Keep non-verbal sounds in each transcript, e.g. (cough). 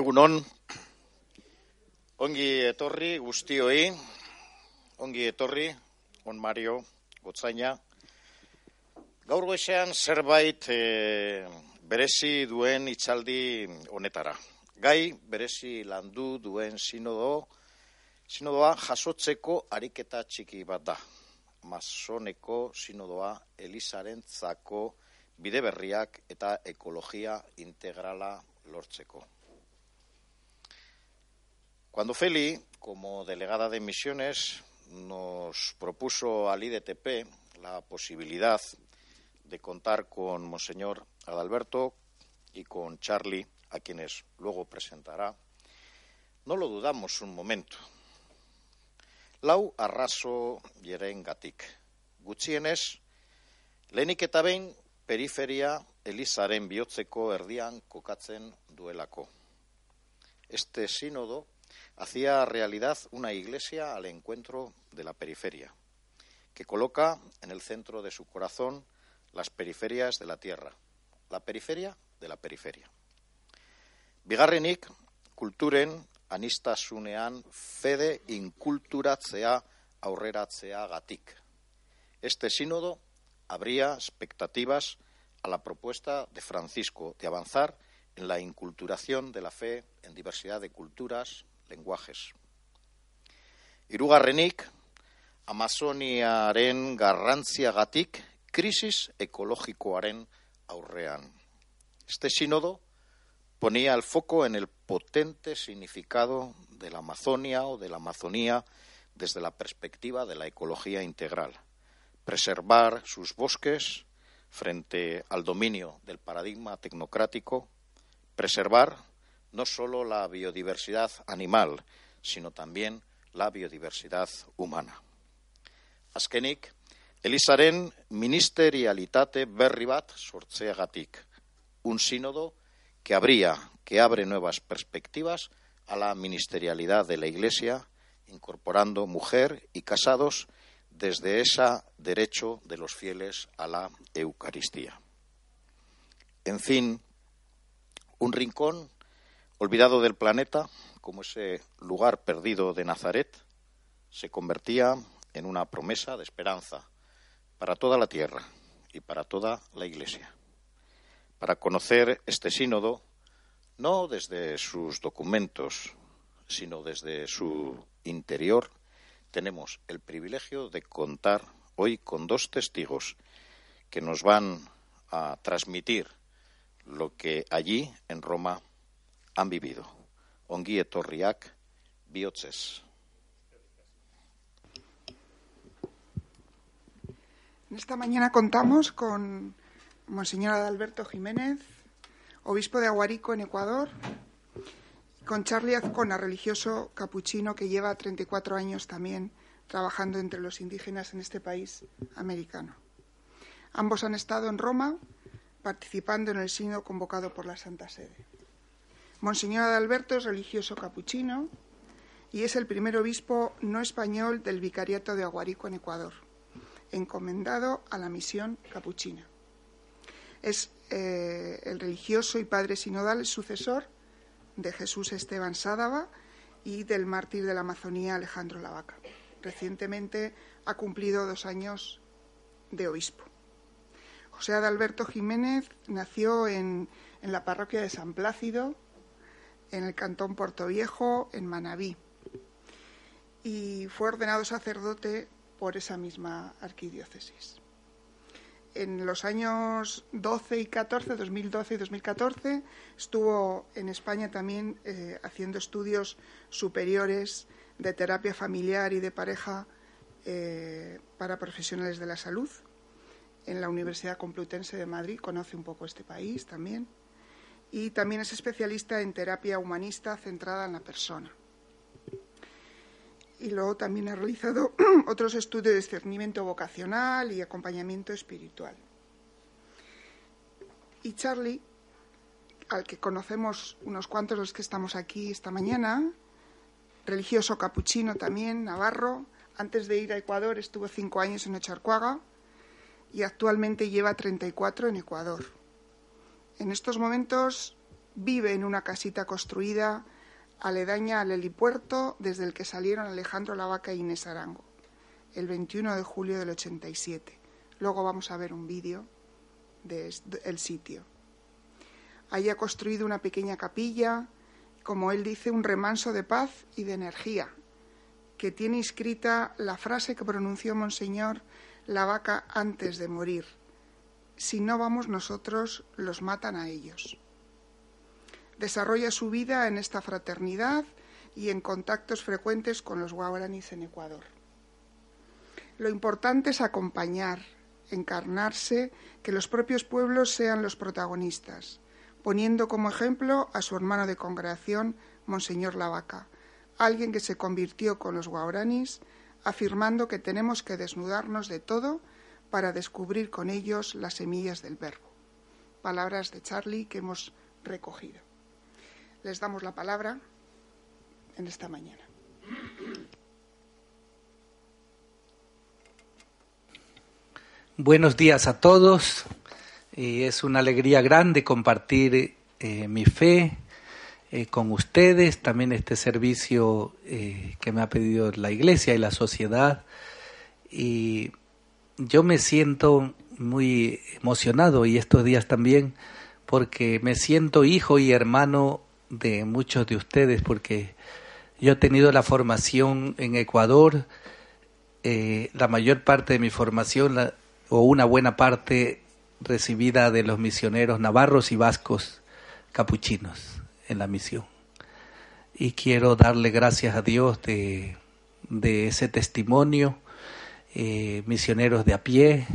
Egunon, ongi etorri guztioi, ongi etorri, on Mario, gotzaina. Gaur goizean zerbait e, berezi duen itzaldi honetara. Gai berezi landu duen sinodo, sinodoa jasotzeko ariketa txiki bat da. Masoneko sinodoa Elizaren zako bide berriak eta ekologia integrala lortzeko. Cuando Feli, como delegada de misiones, nos propuso al IDTP la posibilidad de contar con Monseñor Adalberto y con Charlie, a quienes luego presentará, no lo dudamos un momento. Lau arraso gatik. Gutxienez, lehenik eta behin periferia Elizaren bihotzeko erdian kokatzen duelako. Este sínodo hacía realidad una iglesia al encuentro de la periferia, que coloca en el centro de su corazón las periferias de la tierra, la periferia de la periferia. Bigarrenik, kulturen anistasunean fede inkulturatzea aurreratzea gatik. Este sínodo habría expectativas a la propuesta de Francisco de avanzar en la inculturación de la fe en diversidad de culturas, lenguajes. Hirugarrenik, Amazoniaren garrantziagatik krisis ekologikoaren aurrean. Este sínodo ponía el foco en el potente significado de la Amazonia o de la Amazonía desde la perspectiva de la ecología integral. Preservar sus bosques frente al dominio del paradigma tecnocrático, preservar no solo la biodiversidad animal, sino también la biodiversidad humana. Azkenik, Elizaren ministerialitate berri bat un sínodo que habría, que abre nuevas perspectivas a la ministerialidad de la Iglesia, incorporando mujer y casados desde ese derecho de los fieles a la Eucaristía. En fin, un rincón olvidado del planeta, como ese lugar perdido de Nazaret, se convertía en una promesa de esperanza para toda la tierra y para toda la Iglesia. Para conocer este sínodo, no desde sus documentos, sino desde su interior, tenemos el privilegio de contar hoy con dos testigos que nos van a transmitir lo que allí, en Roma, han vivido. Ongi etorriak bihotzez. Esta mañana contamos con Monseñor Adalberto Jiménez, obispo de Aguarico en Ecuador, con Charlie Azcona, religioso capuchino que lleva 34 años también trabajando entre los indígenas en este país americano. Ambos han estado en Roma participando en el signo convocado por la Santa Sede. Monseñor Adalberto es religioso capuchino y es el primer obispo no español del Vicariato de Aguarico en Ecuador, encomendado a la misión capuchina. Es eh, el religioso y padre sinodal sucesor de Jesús Esteban Sádava y del mártir de la Amazonía Alejandro Lavaca. Recientemente ha cumplido dos años de obispo. José Adalberto Jiménez nació en la parroquia de San Plácido, en el cantón Viejo, en Manabí, y fue ordenado sacerdote por esa misma arquidiócesis. En los años 12 y 14, 2012 y 2014, estuvo en España también eh, haciendo estudios superiores de terapia familiar y de pareja eh, para profesionales de la salud en la Universidad Complutense de Madrid. Conoce un poco este país también y también es especialista en terapia humanista centrada en la persona. Y luego también ha realizado (clears throat) otros estudios de discernimiento vocacional y acompañamiento espiritual. Y Charlie, al que conocemos unos cuantos los que estamos aquí esta mañana, religioso capuchino también, navarro, antes de ir a Ecuador estuvo cinco años en Ocharcuaga y actualmente lleva 34 en Ecuador. En estos momentos vive en una casita construida aledaña al helipuerto desde el que salieron Alejandro Lavaca e Inés Arango, el 21 de julio del 87. Luego vamos a ver un vídeo del sitio. Allí ha construido una pequeña capilla, como él dice, un remanso de paz y de energía, que tiene inscrita la frase que pronunció Monseñor Lavaca antes de morir. Si no vamos nosotros, los matan a ellos. Desarrolla su vida en esta fraternidad y en contactos frecuentes con los guaraníes en Ecuador. Lo importante es acompañar, encarnarse, que los propios pueblos sean los protagonistas, poniendo como ejemplo a su hermano de congregación, Monseñor Lavaca, alguien que se convirtió con los guaraníes, afirmando que tenemos que desnudarnos de todo para descubrir con ellos las semillas del verbo. Palabras de Charlie que hemos recogido les damos la palabra en esta mañana. Buenos días a todos. y es una alegría grande compartir eh, mi fe eh, con ustedes, también este servicio eh, que me ha pedido la Iglesia y la sociedad. Y yo me siento muy emocionado y estos días también porque me siento hijo y hermano de muchos de ustedes porque yo he tenido la formación en Ecuador, eh, la mayor parte de mi formación o una buena parte recibida de los misioneros navarros y vascos capuchinos en la misión. Y quiero darle gracias a Dios de, de ese testimonio, eh, misioneros de a pie,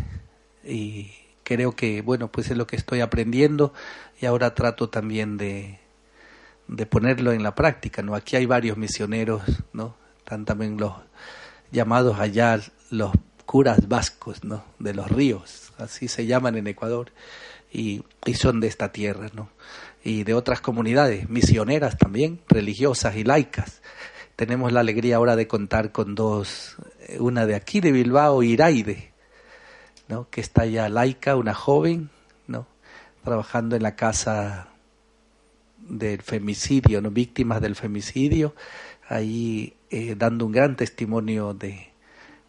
y creo que, bueno, pues es lo que estoy aprendiendo y ahora trato también de, de ponerlo en la práctica, ¿no? Aquí hay varios misioneros, ¿no? Están también los llamados allá los curas vascos, ¿no? De los ríos, así se llaman en Ecuador, y, y son de esta tierra, ¿no? Y de otras comunidades, misioneras también, religiosas y laicas. Tenemos la alegría ahora de contar con dos, una de aquí de Bilbao, Iraide, ¿no? Que está ya laica, una joven, ¿no? Trabajando en la casa del femicidio, ¿no? víctimas del femicidio, ahí eh, dando un gran testimonio de,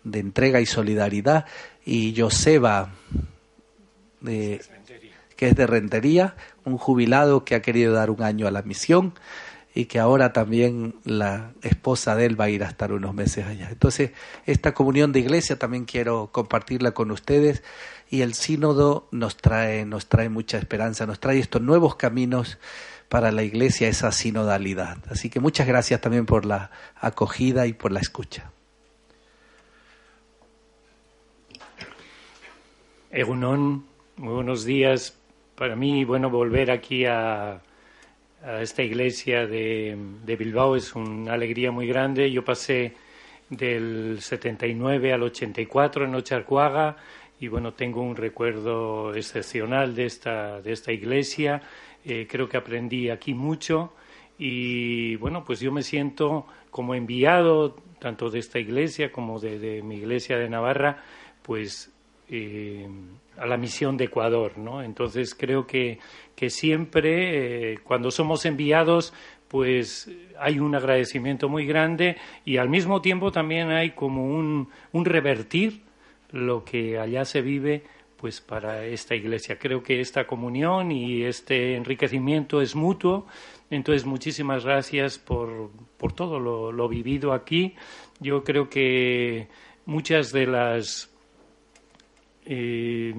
de, entrega y solidaridad. Y Joseba, de, que es de Rentería, un jubilado que ha querido dar un año a la misión y que ahora también la esposa de él va a ir a estar unos meses allá. Entonces, esta comunión de iglesia también quiero compartirla con ustedes y el sínodo nos trae, nos trae mucha esperanza, nos trae estos nuevos caminos para la Iglesia esa sinodalidad. Así que muchas gracias también por la acogida y por la escucha. Egunon, buenos días. Para mí, bueno, volver aquí a, esta iglesia de, Bilbao es una alegría muy grande. Yo pasé del 79 al 84 en Ocharcuaga y bueno, tengo un recuerdo excepcional de esta, de esta iglesia eh, creo que aprendí aquí mucho y bueno, pues yo me siento como enviado tanto de esta iglesia como de, mi iglesia de Navarra, pues eh, a la misión de Ecuador, ¿no? Entonces creo que, que siempre eh, cuando somos enviados pues hay un agradecimiento muy grande y al mismo tiempo también hay como un, un revertir lo que allá se vive pues para esta iglesia. Creo que esta comunión y este enriquecimiento es mutuo. Entonces, muchísimas gracias por, por todo lo, vivido aquí. Yo creo que muchas de las eh,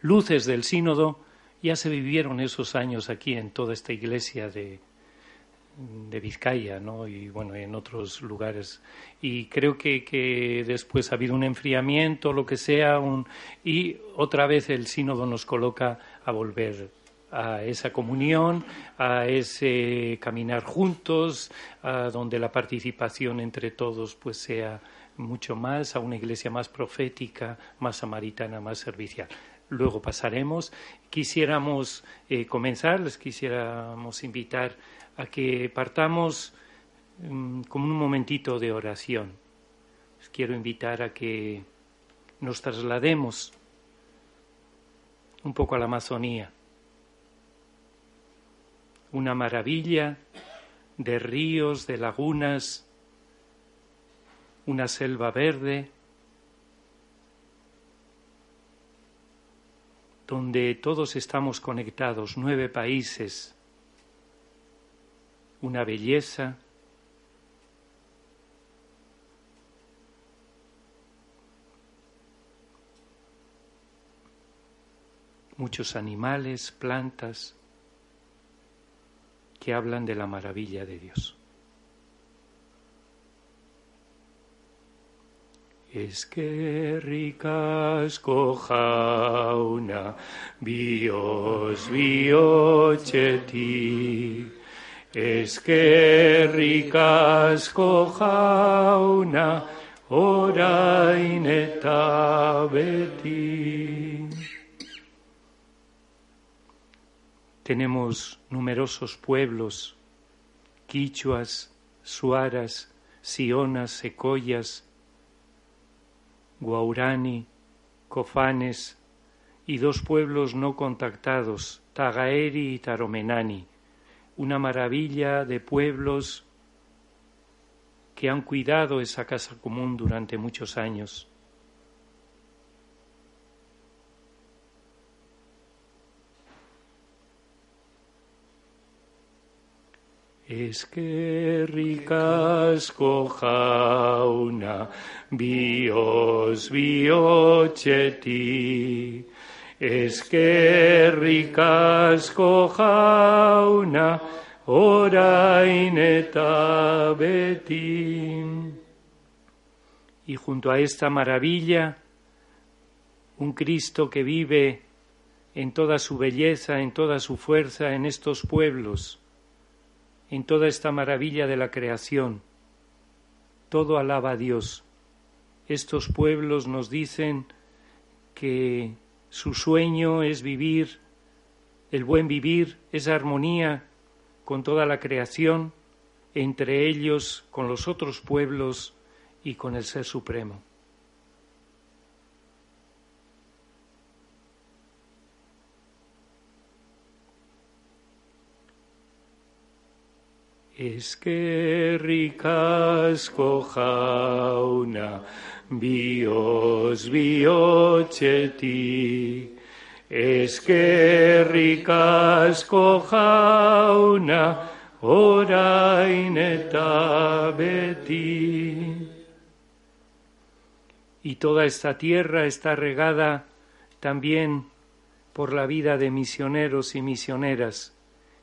luces del sínodo ya se vivieron esos años aquí en toda esta iglesia de, de Vizcaya, ¿no? Y bueno, en otros lugares. Y creo que, que después ha habido un enfriamiento, lo que sea, un, y otra vez el sínodo nos coloca a volver a esa comunión, a ese caminar juntos, a donde la participación entre todos pues sea mucho más, a una iglesia más profética, más samaritana, más servicial. Luego pasaremos. Quisiéramos eh, comenzar, les quisiéramos invitar a que partamos mm, como un momentito de oración. Les quiero invitar a que nos traslademos un poco a la Amazonía una maravilla de ríos, de lagunas, una selva verde, donde todos estamos conectados, nueve países, una belleza, muchos animales, plantas, que hablan de la maravilla de Dios. Es que ricas una bios biocheti. Es que ricas una ora ineta Tenemos numerosos pueblos, quichuas, suaras, sionas, secoyas, guaurani, cofanes y dos pueblos no contactados, Tagaeri y Taromenani, una maravilla de pueblos que han cuidado esa casa común durante muchos años. Es que ricas jauna, bios biocheti. Es que ricas jauna, oraineta beti. Y junto a esta maravilla, un Cristo que vive en toda su belleza, en toda su fuerza en estos pueblos en toda esta maravilla de la creación. Todo alaba a Dios. Estos pueblos nos dicen que su sueño es vivir, el buen vivir, esa armonía con toda la creación, entre ellos, con los otros pueblos y con el Ser Supremo. Es que ricas jauna, bios biocheti. Es que ricas jauna, oraineta beti. Y toda esta tierra está regada también por la vida de misioneros y misioneras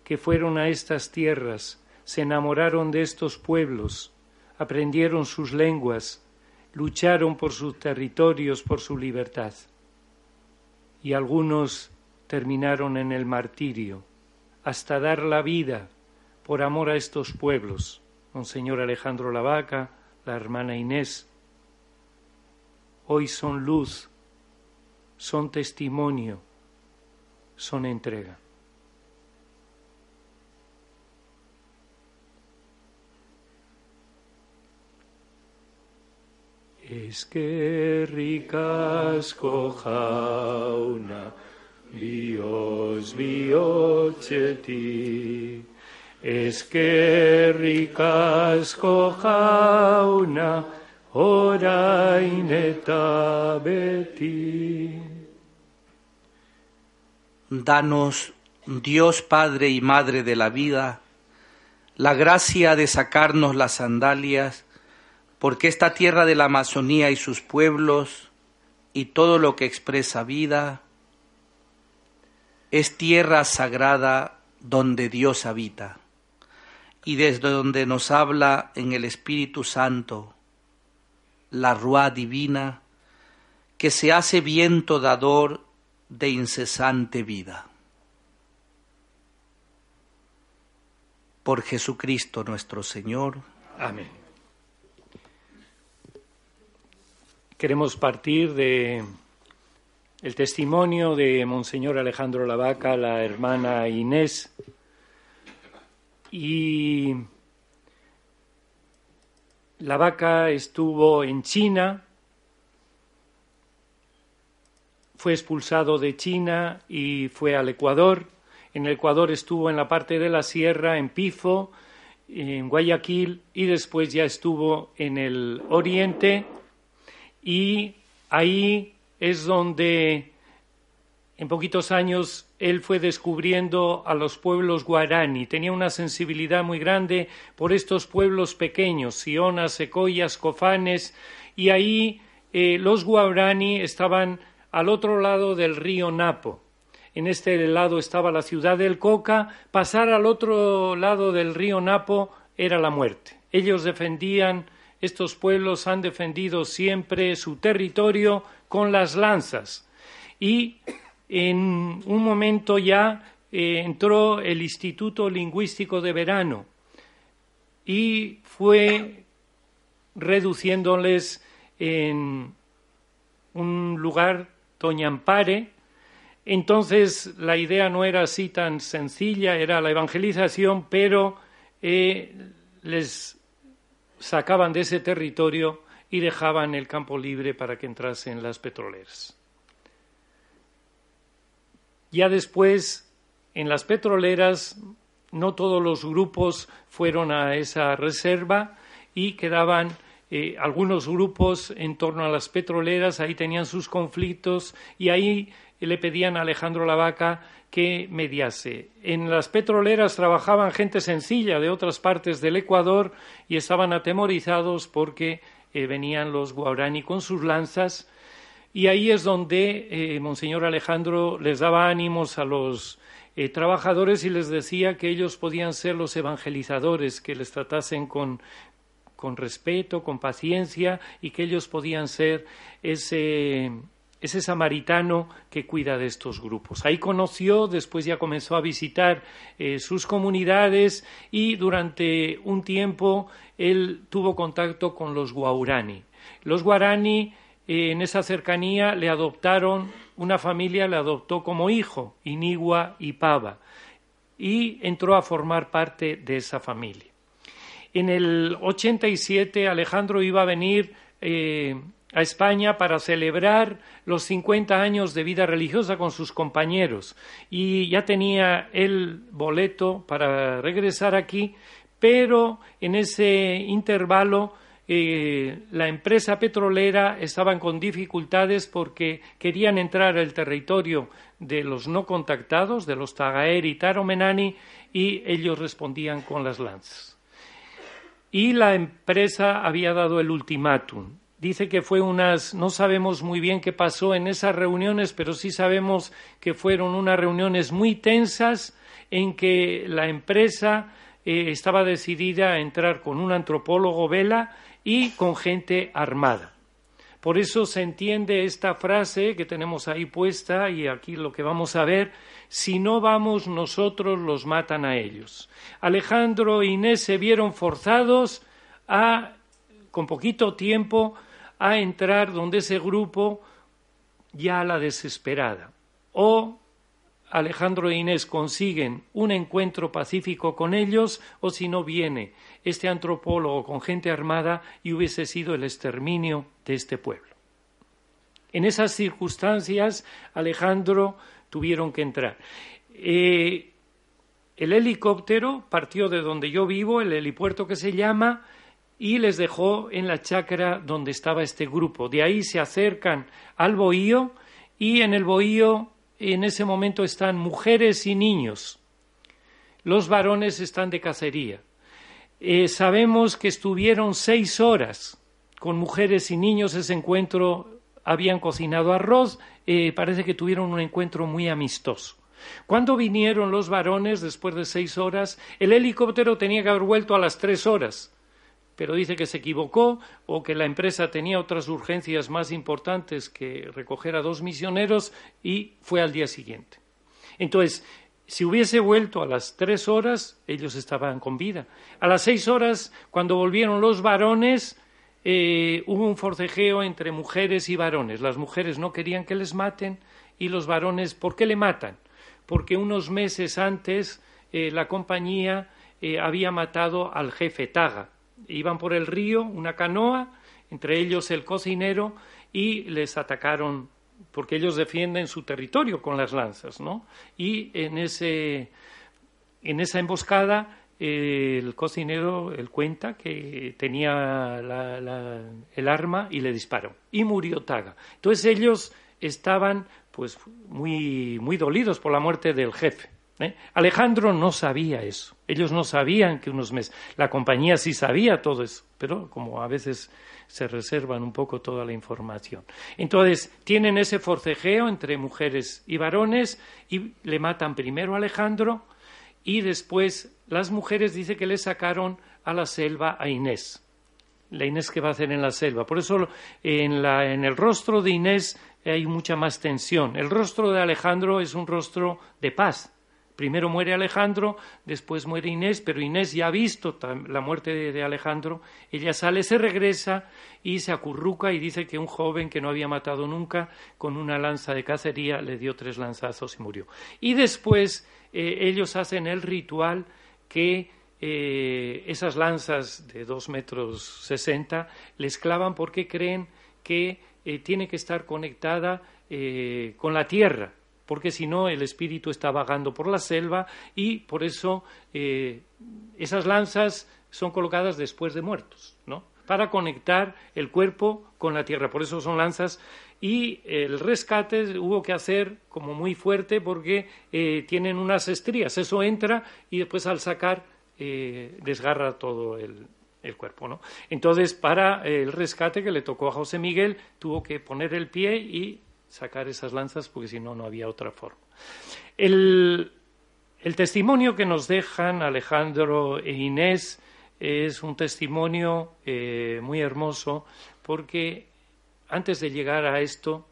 que fueron a estas tierras se enamoraron de estos pueblos, aprendieron sus lenguas, lucharon por sus territorios, por su libertad. Y algunos terminaron en el martirio, hasta dar la vida por amor a estos pueblos. Monseñor Alejandro Lavaca, la hermana Inés, hoy son luz, son testimonio, son entrega. Es que ricas jauna, bios biocheti. Es que ricas jauna, oraineta beti. Danos, Dios Padre y Madre de la vida, la gracia de sacarnos las sandalias porque esta tierra de la Amazonía y sus pueblos y todo lo que expresa vida es tierra sagrada donde Dios habita y desde donde nos habla en el Espíritu Santo la Ruá divina que se hace viento dador de incesante vida. por Jesucristo nuestro Señor. Amén. Queremos partir de el testimonio de Monseñor Alejandro Lavaca, la hermana Inés, y Lavaca estuvo en China, fue expulsado de China y fue al Ecuador. En el Ecuador estuvo en la parte de la sierra, en Pifo, en Guayaquil, y después ya estuvo en el Oriente, y ahí es donde en poquitos años él fue descubriendo a los pueblos guaraní. Tenía una sensibilidad muy grande por estos pueblos pequeños, Sionas, Secoyas, Cofanes, y ahí eh, los guaraní estaban al otro lado del río Napo en este lado estaba la ciudad del Coca, pasar al otro lado del río Napo era la muerte. Ellos defendían, estos pueblos han defendido siempre su territorio con las lanzas. Y en un momento ya eh, entró el Instituto Lingüístico de Verano y fue reduciéndoles en un lugar, Toñampare, entonces la idea no era así tan sencilla, era la evangelización, pero eh, les sacaban de ese territorio y dejaban el campo libre para que entrasen las petroleras. Ya después, en las petroleras, no todos los grupos fueron a esa reserva y quedaban eh, algunos grupos en torno a las petroleras, ahí tenían sus conflictos y ahí le pedían a Alejandro Lavaca que mediase. En las petroleras trabajaban gente sencilla de otras partes del Ecuador y estaban atemorizados porque eh, venían los guaraní con sus lanzas y ahí es donde eh, Monseñor Alejandro les daba ánimos a los eh, trabajadores y les decía que ellos podían ser los evangelizadores, que les tratasen con, con respeto, con paciencia y que ellos podían ser ese ese samaritano que cuida de estos grupos. Ahí conoció, después ya comenzó a visitar eh, sus comunidades y durante un tiempo él tuvo contacto con los guaurani. Los guarani eh, en esa cercanía le adoptaron, una familia le adoptó como hijo, Inigua y Pava, y entró a formar parte de esa familia. En el 87 Alejandro iba a venir eh, a España para celebrar los 50 años de vida religiosa con sus compañeros y ya tenía el boleto para regresar aquí, pero en ese intervalo eh, la empresa petrolera estaban con dificultades porque querían entrar al territorio de los no contactados, de los Tagaer y Taromenani, y ellos respondían con las lanzas. Y la empresa había dado el ultimátum dice que fue unas, no sabemos muy bien qué pasó en esas reuniones, pero sí sabemos que fueron unas reuniones muy tensas en que la empresa eh, estaba decidida a entrar con un antropólogo vela y con gente armada. Por eso se entiende esta frase que tenemos ahí puesta y aquí lo que vamos a ver, si no vamos nosotros los matan a ellos. Alejandro e Inés se vieron forzados a, con poquito tiempo, a entrar donde ese grupo ya a la desesperada. O Alejandro e Inés consiguen un encuentro pacífico con ellos, o si no viene este antropólogo con gente armada y hubiese sido el exterminio de este pueblo. En esas circunstancias, Alejandro tuvieron que entrar. Eh, el helicóptero partió de donde yo vivo, el helipuerto que se llama, y les dejó en la chacra donde estaba este grupo. De ahí se acercan al bohío y en el bohío en ese momento están mujeres y niños. Los varones están de cacería. Eh, sabemos que estuvieron seis horas con mujeres y niños ese encuentro. Habían cocinado arroz, eh, parece que tuvieron un encuentro muy amistoso. Cuando vinieron los varones después de seis horas, el helicóptero tenía que haber vuelto a las tres horas pero dice que se equivocó o que la empresa tenía otras urgencias más importantes que recoger a dos misioneros y fue al día siguiente. Entonces, Si hubiese vuelto a las tres horas, ellos estaban con vida. A las seis horas, cuando volvieron los varones, eh, hubo un forcejeo entre mujeres y varones. Las mujeres no querían que les maten y los varones, ¿por qué le matan? Porque unos meses antes eh, la compañía eh, había matado al jefe Taga. Iban por el río, una canoa, entre ellos el cocinero, y les atacaron porque ellos defienden su territorio con las lanzas, ¿no? Y en, ese, en esa emboscada el cocinero él cuenta que tenía el arma y le disparó y murió Taga. Entonces ellos estaban pues muy, muy dolidos por la muerte del jefe. ¿eh? Alejandro no sabía eso. Ellos no sabían que unos meses. La compañía sí sabía todo eso, pero como a veces se reservan un poco toda la información. Entonces, tienen ese forcejeo entre mujeres y varones y le matan primero a Alejandro y después las mujeres dice que le sacaron a la selva a Inés. La Inés que va a hacer en la selva. Por eso en, en el rostro de Inés hay mucha más tensión. El rostro de Alejandro es un rostro de paz, Primero muere Alejandro, después muere Inés, pero Inés ya ha visto la muerte de, Alejandro, ella sale, se regresa y se acurruca y dice que un joven que no había matado nunca, con una lanza de cacería, le dio tres lanzazos y murió. Y después eh, ellos hacen el ritual que eh, esas lanzas de dos metros sesenta les clavan porque creen que eh, tiene que estar conectada con la tierra porque si no el espíritu está vagando por la selva y por eso eh, esas lanzas son colocadas después de muertos, ¿no? Para conectar el cuerpo con la tierra. Por eso son lanzas y el rescate hubo que hacer como muy fuerte porque eh, tienen unas estrías. Eso entra y después al sacar eh, desgarra todo el, el cuerpo. ¿no? Entonces, para el rescate que le tocó a José Miguel, tuvo que poner el pie y sacar esas lanzas porque si no, no había otra forma. El, testimonio que nos dejan Alejandro e Inés es un testimonio eh, muy hermoso porque antes de llegar a esto,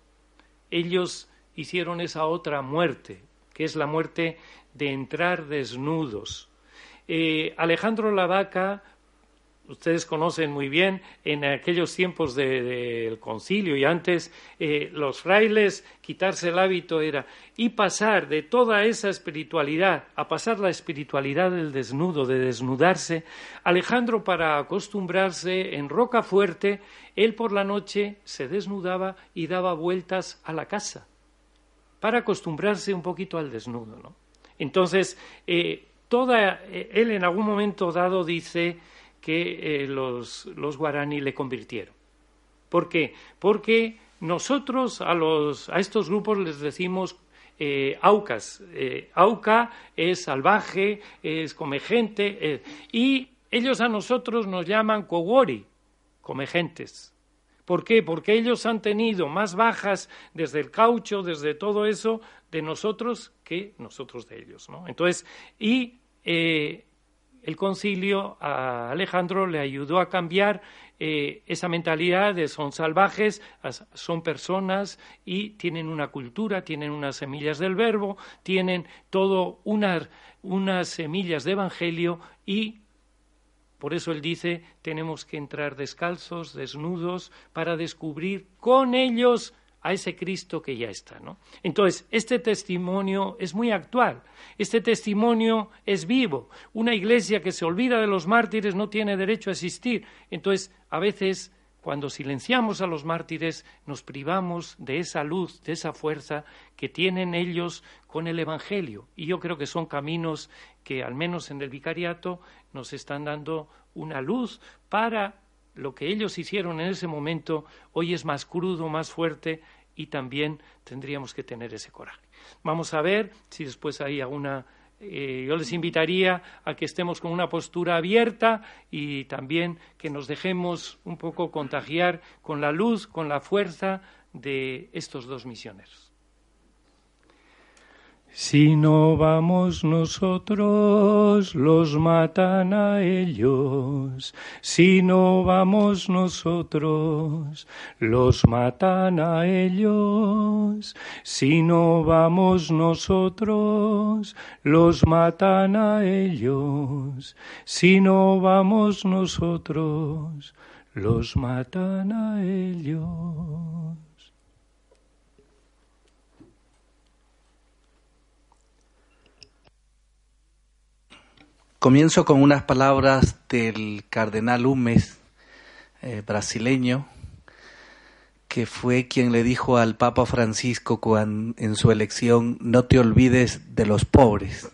ellos hicieron esa otra muerte, que es la muerte de entrar desnudos. Eh, Alejandro Lavaca ustedes conocen muy bien, en aquellos tiempos del concilio y antes, eh, los frailes, quitarse el hábito era, y pasar de toda esa espiritualidad a pasar la espiritualidad del desnudo, de desnudarse, Alejandro para acostumbrarse en roca fuerte, él por la noche se desnudaba y daba vueltas a la casa, para acostumbrarse un poquito al desnudo. ¿no? Entonces, eh, toda, eh, él en algún momento dado dice, que eh, los, los guaraní le convirtieron. ¿Por qué? Porque nosotros a, los, a estos grupos les decimos eh, aucas. Eh, auca es salvaje, es come gente, y ellos a nosotros nos llaman kogori, come gentes. ¿Por qué? Porque ellos han tenido más bajas desde el caucho, desde todo eso, de nosotros que nosotros de ellos. ¿no? Entonces, y el concilio a Alejandro le ayudó a cambiar eh, esa mentalidad de son salvajes, son personas y tienen una cultura, tienen unas semillas del verbo, tienen todo unas, unas semillas de evangelio y por eso él dice tenemos que entrar descalzos, desnudos, para descubrir con ellos a ese Cristo que ya está. ¿no? Entonces, este testimonio es muy actual, este testimonio es vivo. Una iglesia que se olvida de los mártires no tiene derecho a existir. Entonces, a veces, cuando silenciamos a los mártires, nos privamos de esa luz, de esa fuerza que tienen ellos con el Evangelio. Y yo creo que son caminos que, al menos en el vicariato, nos están dando una luz para lo que ellos hicieron en ese momento hoy es más crudo, más fuerte y también tendríamos que tener ese coraje. Vamos a ver si después hay alguna... Eh, yo les invitaría a que estemos con una postura abierta y también que nos dejemos un poco contagiar con la luz, con la fuerza de estos dos misioneros. Si no vamos nosotros, los matan a ellos. Si no vamos nosotros, los matan a ellos. Si no vamos nosotros, los matan a ellos. Si no vamos nosotros, los matan a ellos. Comienzo con unas palabras del cardenal Humes, eh, brasileño, que fue quien le dijo al Papa Francisco en su elección, no te olvides de los pobres.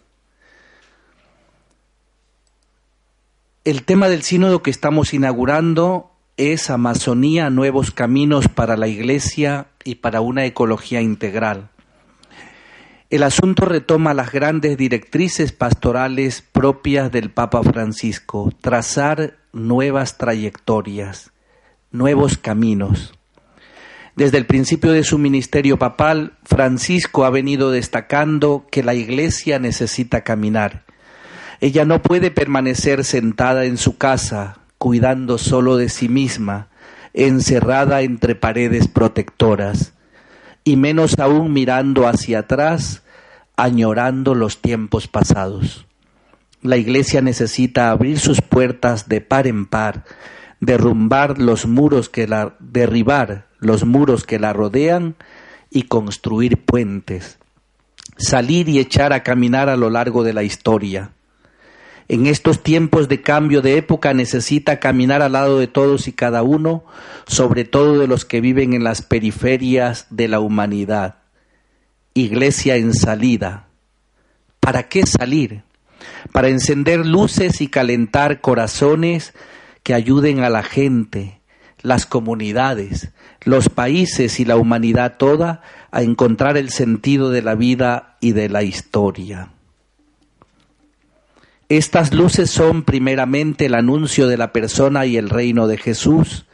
El tema del sínodo que estamos inaugurando es Amazonía, nuevos caminos para la Iglesia y para una ecología integral. El asunto retoma las grandes directrices pastorales propias del Papa Francisco, trazar nuevas trayectorias, nuevos caminos. Desde el principio de su ministerio papal, Francisco ha venido destacando que la Iglesia necesita caminar. Ella no puede permanecer sentada en su casa, cuidando solo de sí misma, encerrada entre paredes protectoras y menos aún mirando hacia atrás, añorando los tiempos pasados. La Iglesia necesita abrir sus puertas de par en par, derrumbar los muros que la derribar los muros que la rodean y construir puentes, salir y echar a caminar a lo largo de la historia. En estos tiempos de cambio de época necesita caminar al lado de todos y cada uno, sobre todo de los que viven en las periferias de la humanidad. Iglesia en salida. ¿Para qué salir? Para encender luces y calentar corazones que ayuden a la gente, las comunidades, los países y la humanidad toda a encontrar el sentido de la vida y de la historia. Estas luces son primeramente el anuncio de la persona y el reino de Jesús,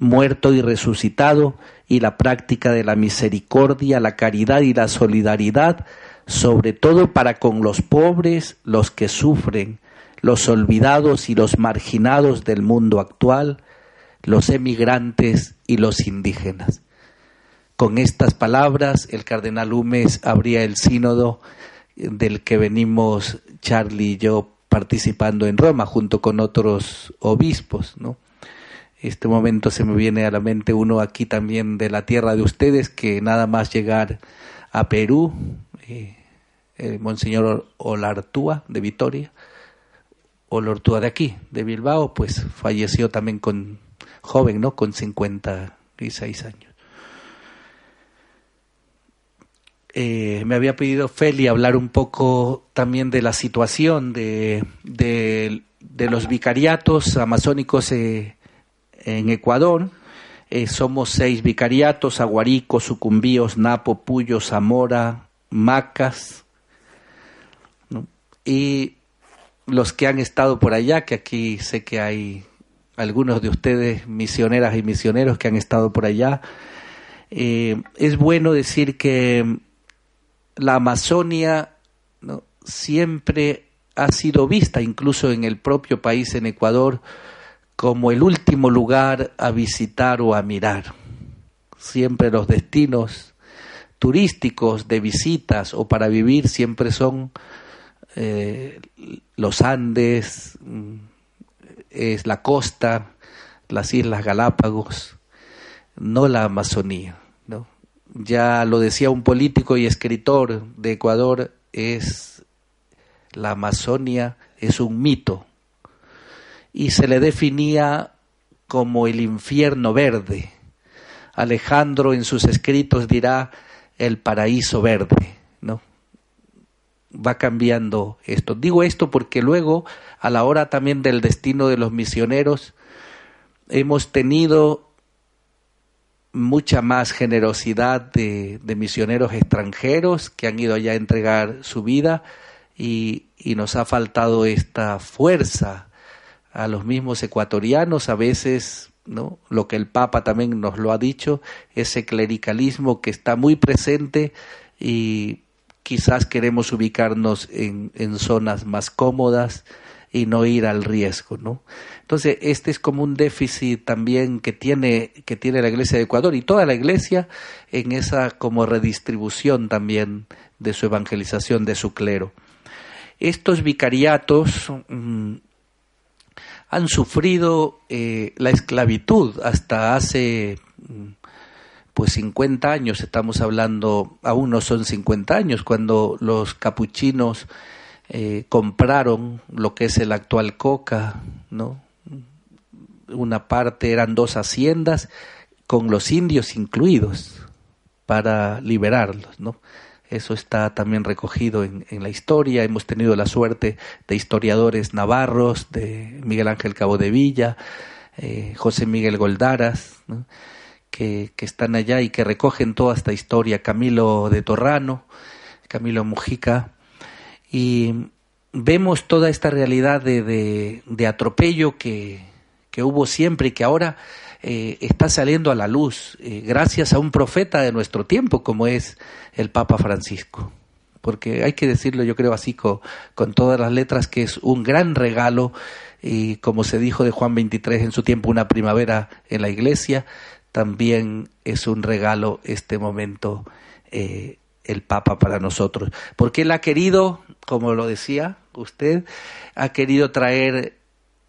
muerto y resucitado, y la práctica de la misericordia, la caridad y la solidaridad, sobre todo para con los pobres, los que sufren, los olvidados y los marginados del mundo actual, los emigrantes y los indígenas. Con estas palabras, el cardenal Humes abría el sínodo del que venimos Charlie y yo participando en Roma junto con otros obispos, ¿no? Este momento se me viene a la mente uno aquí también de la tierra de ustedes que nada más llegar a Perú, eh, el Monseñor Olartúa de Vitoria, Olartúa de aquí, de Bilbao, pues falleció también con joven, ¿no? Con 56 años. Eh, me había pedido Feli hablar un poco también de la situación de, de, los vicariatos amazónicos eh, en Ecuador. Eh, somos seis vicariatos, Aguarico, Sucumbíos, Napo, Puyo, Zamora, Macas. Y los que han estado por allá, que aquí sé que hay algunos de ustedes misioneras y misioneros que han estado por allá, es bueno decir que la Amazonia siempre ha sido vista, incluso en el propio país, en Ecuador, como el último lugar a visitar o a mirar. Siempre los destinos turísticos de visitas o para vivir siempre son eh, los Andes, mm, es la costa, las Islas Galápagos, no la Amazonía ya lo decía un político y escritor de Ecuador, es la Amazonia es un mito y se le definía como el infierno verde. Alejandro en sus escritos dirá el paraíso verde, ¿no? Va cambiando esto. Digo esto porque luego, a la hora también del destino de los misioneros, hemos tenido mucha más generosidad de, misioneros extranjeros que han ido allá a entregar su vida y, nos ha faltado esta fuerza a los mismos ecuatorianos a veces ¿no? lo que el Papa también nos lo ha dicho, ese clericalismo que está muy presente y quizás queremos ubicarnos en, en zonas más cómodas y no ir al riesgo, ¿no? Entonces, este es como un déficit también que tiene, que tiene la Iglesia de Ecuador y toda la Iglesia en esa como redistribución también de su evangelización, de su clero. Estos vicariatos mm, han sufrido eh, la esclavitud hasta hace mm, pues 50 años, estamos hablando, aún no son 50 años, cuando los capuchinos eh, compraron lo que es el actual Coca, ¿no? Una parte eran dos haciendas con los indios incluidos para liberarlos, ¿no? Eso está también recogido en, la historia. Hemos tenido la suerte de historiadores navarros, de Miguel Ángel Cabo de Villa, eh, José Miguel Goldaras, que, que, están allá y que recogen toda esta historia. Camilo de Torrano, Camilo Mujica, y vemos toda esta realidad de, de, atropello que, que, hubo siempre y que ahora eh, está saliendo a la luz eh, gracias a un profeta de nuestro tiempo como es el Papa Francisco. Porque hay que decirlo, yo creo así con, con todas las letras, que es un gran regalo y como se dijo de Juan 23 en su tiempo, una primavera en la iglesia, también es un regalo este momento eh, el Papa para nosotros, porque Él ha querido, como lo decía usted, ha querido traer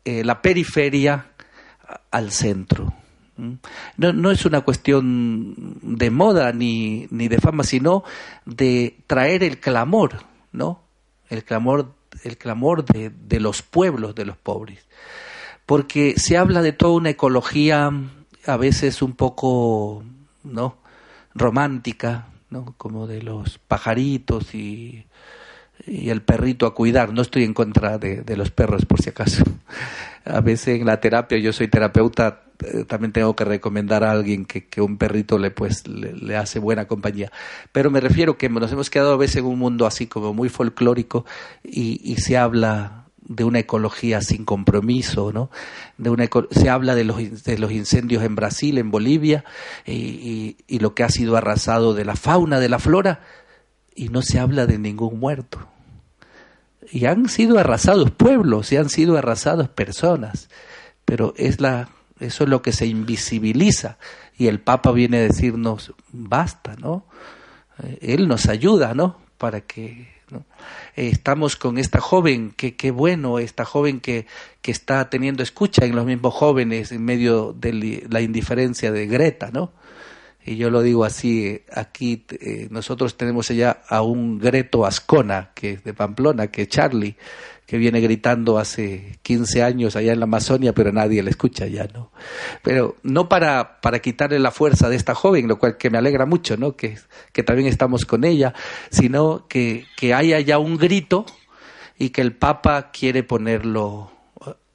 la periferia al centro. No, no, es una cuestión de moda ni, ni de fama, sino de traer el clamor, ¿no? El clamor, el clamor de, de los pueblos, de los pobres. Porque se habla de toda una ecología a veces un poco, ¿no? romántica, como de los pajaritos y, y, el perrito a cuidar. No estoy en contra de, los perros, por si acaso. A veces en la terapia, yo soy terapeuta, eh, también tengo que recomendar a alguien que, un perrito le, pues, le, hace buena compañía. Pero me refiero que nos hemos quedado a veces en un mundo así como muy folclórico y, se habla de una ecología sin compromiso, ¿no? De una, se habla de los, de los incendios en Brasil, en Bolivia, y, lo que ha sido arrasado de la fauna, de la flora, y no se habla de ningún muerto. Y han sido arrasados pueblos, y han sido arrasados personas, pero es la, eso es lo que se invisibiliza, y el Papa viene a decirnos, basta, ¿no? Él nos ayuda, ¿no? Para que eh, estamos con esta joven, que qué bueno, esta joven que, que está teniendo escucha en los mismos jóvenes en medio de la indiferencia de Greta, ¿no? Y yo lo digo así, aquí eh, nosotros tenemos allá a un Greto Ascona, que es de Pamplona, que es Charlie, que viene gritando hace 15 años allá en la Amazonia, pero nadie le escucha ya, ¿no? Pero no para, para quitarle la fuerza de esta joven, lo cual que me alegra mucho, ¿no? Que, que también estamos con ella, sino que, que haya ya un grito y que el Papa quiere ponerlo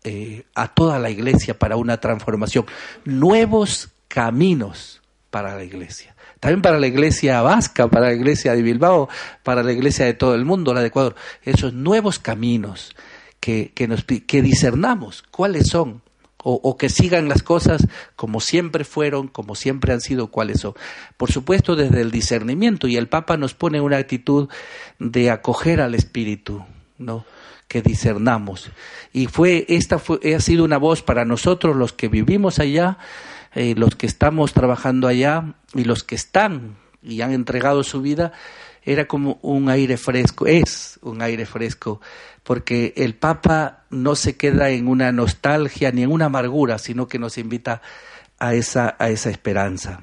eh, a toda la iglesia para una transformación. Nuevos caminos para la iglesia también para la iglesia vasca, para la iglesia de Bilbao, para la iglesia de todo el mundo, la de Ecuador, esos nuevos caminos que, que, nos, que discernamos cuáles son, o, que sigan las cosas como siempre fueron, como siempre han sido, cuáles son. Por supuesto, desde el discernimiento, y el Papa nos pone una actitud de acoger al Espíritu, ¿no? que discernamos. Y fue, esta fue, ha sido una voz para nosotros, los que vivimos allá, eh, los que estamos trabajando allá y los que están y han entregado su vida, era como un aire fresco, es un aire fresco, porque el Papa no se queda en una nostalgia ni en una amargura, sino que nos invita a esa, a esa esperanza.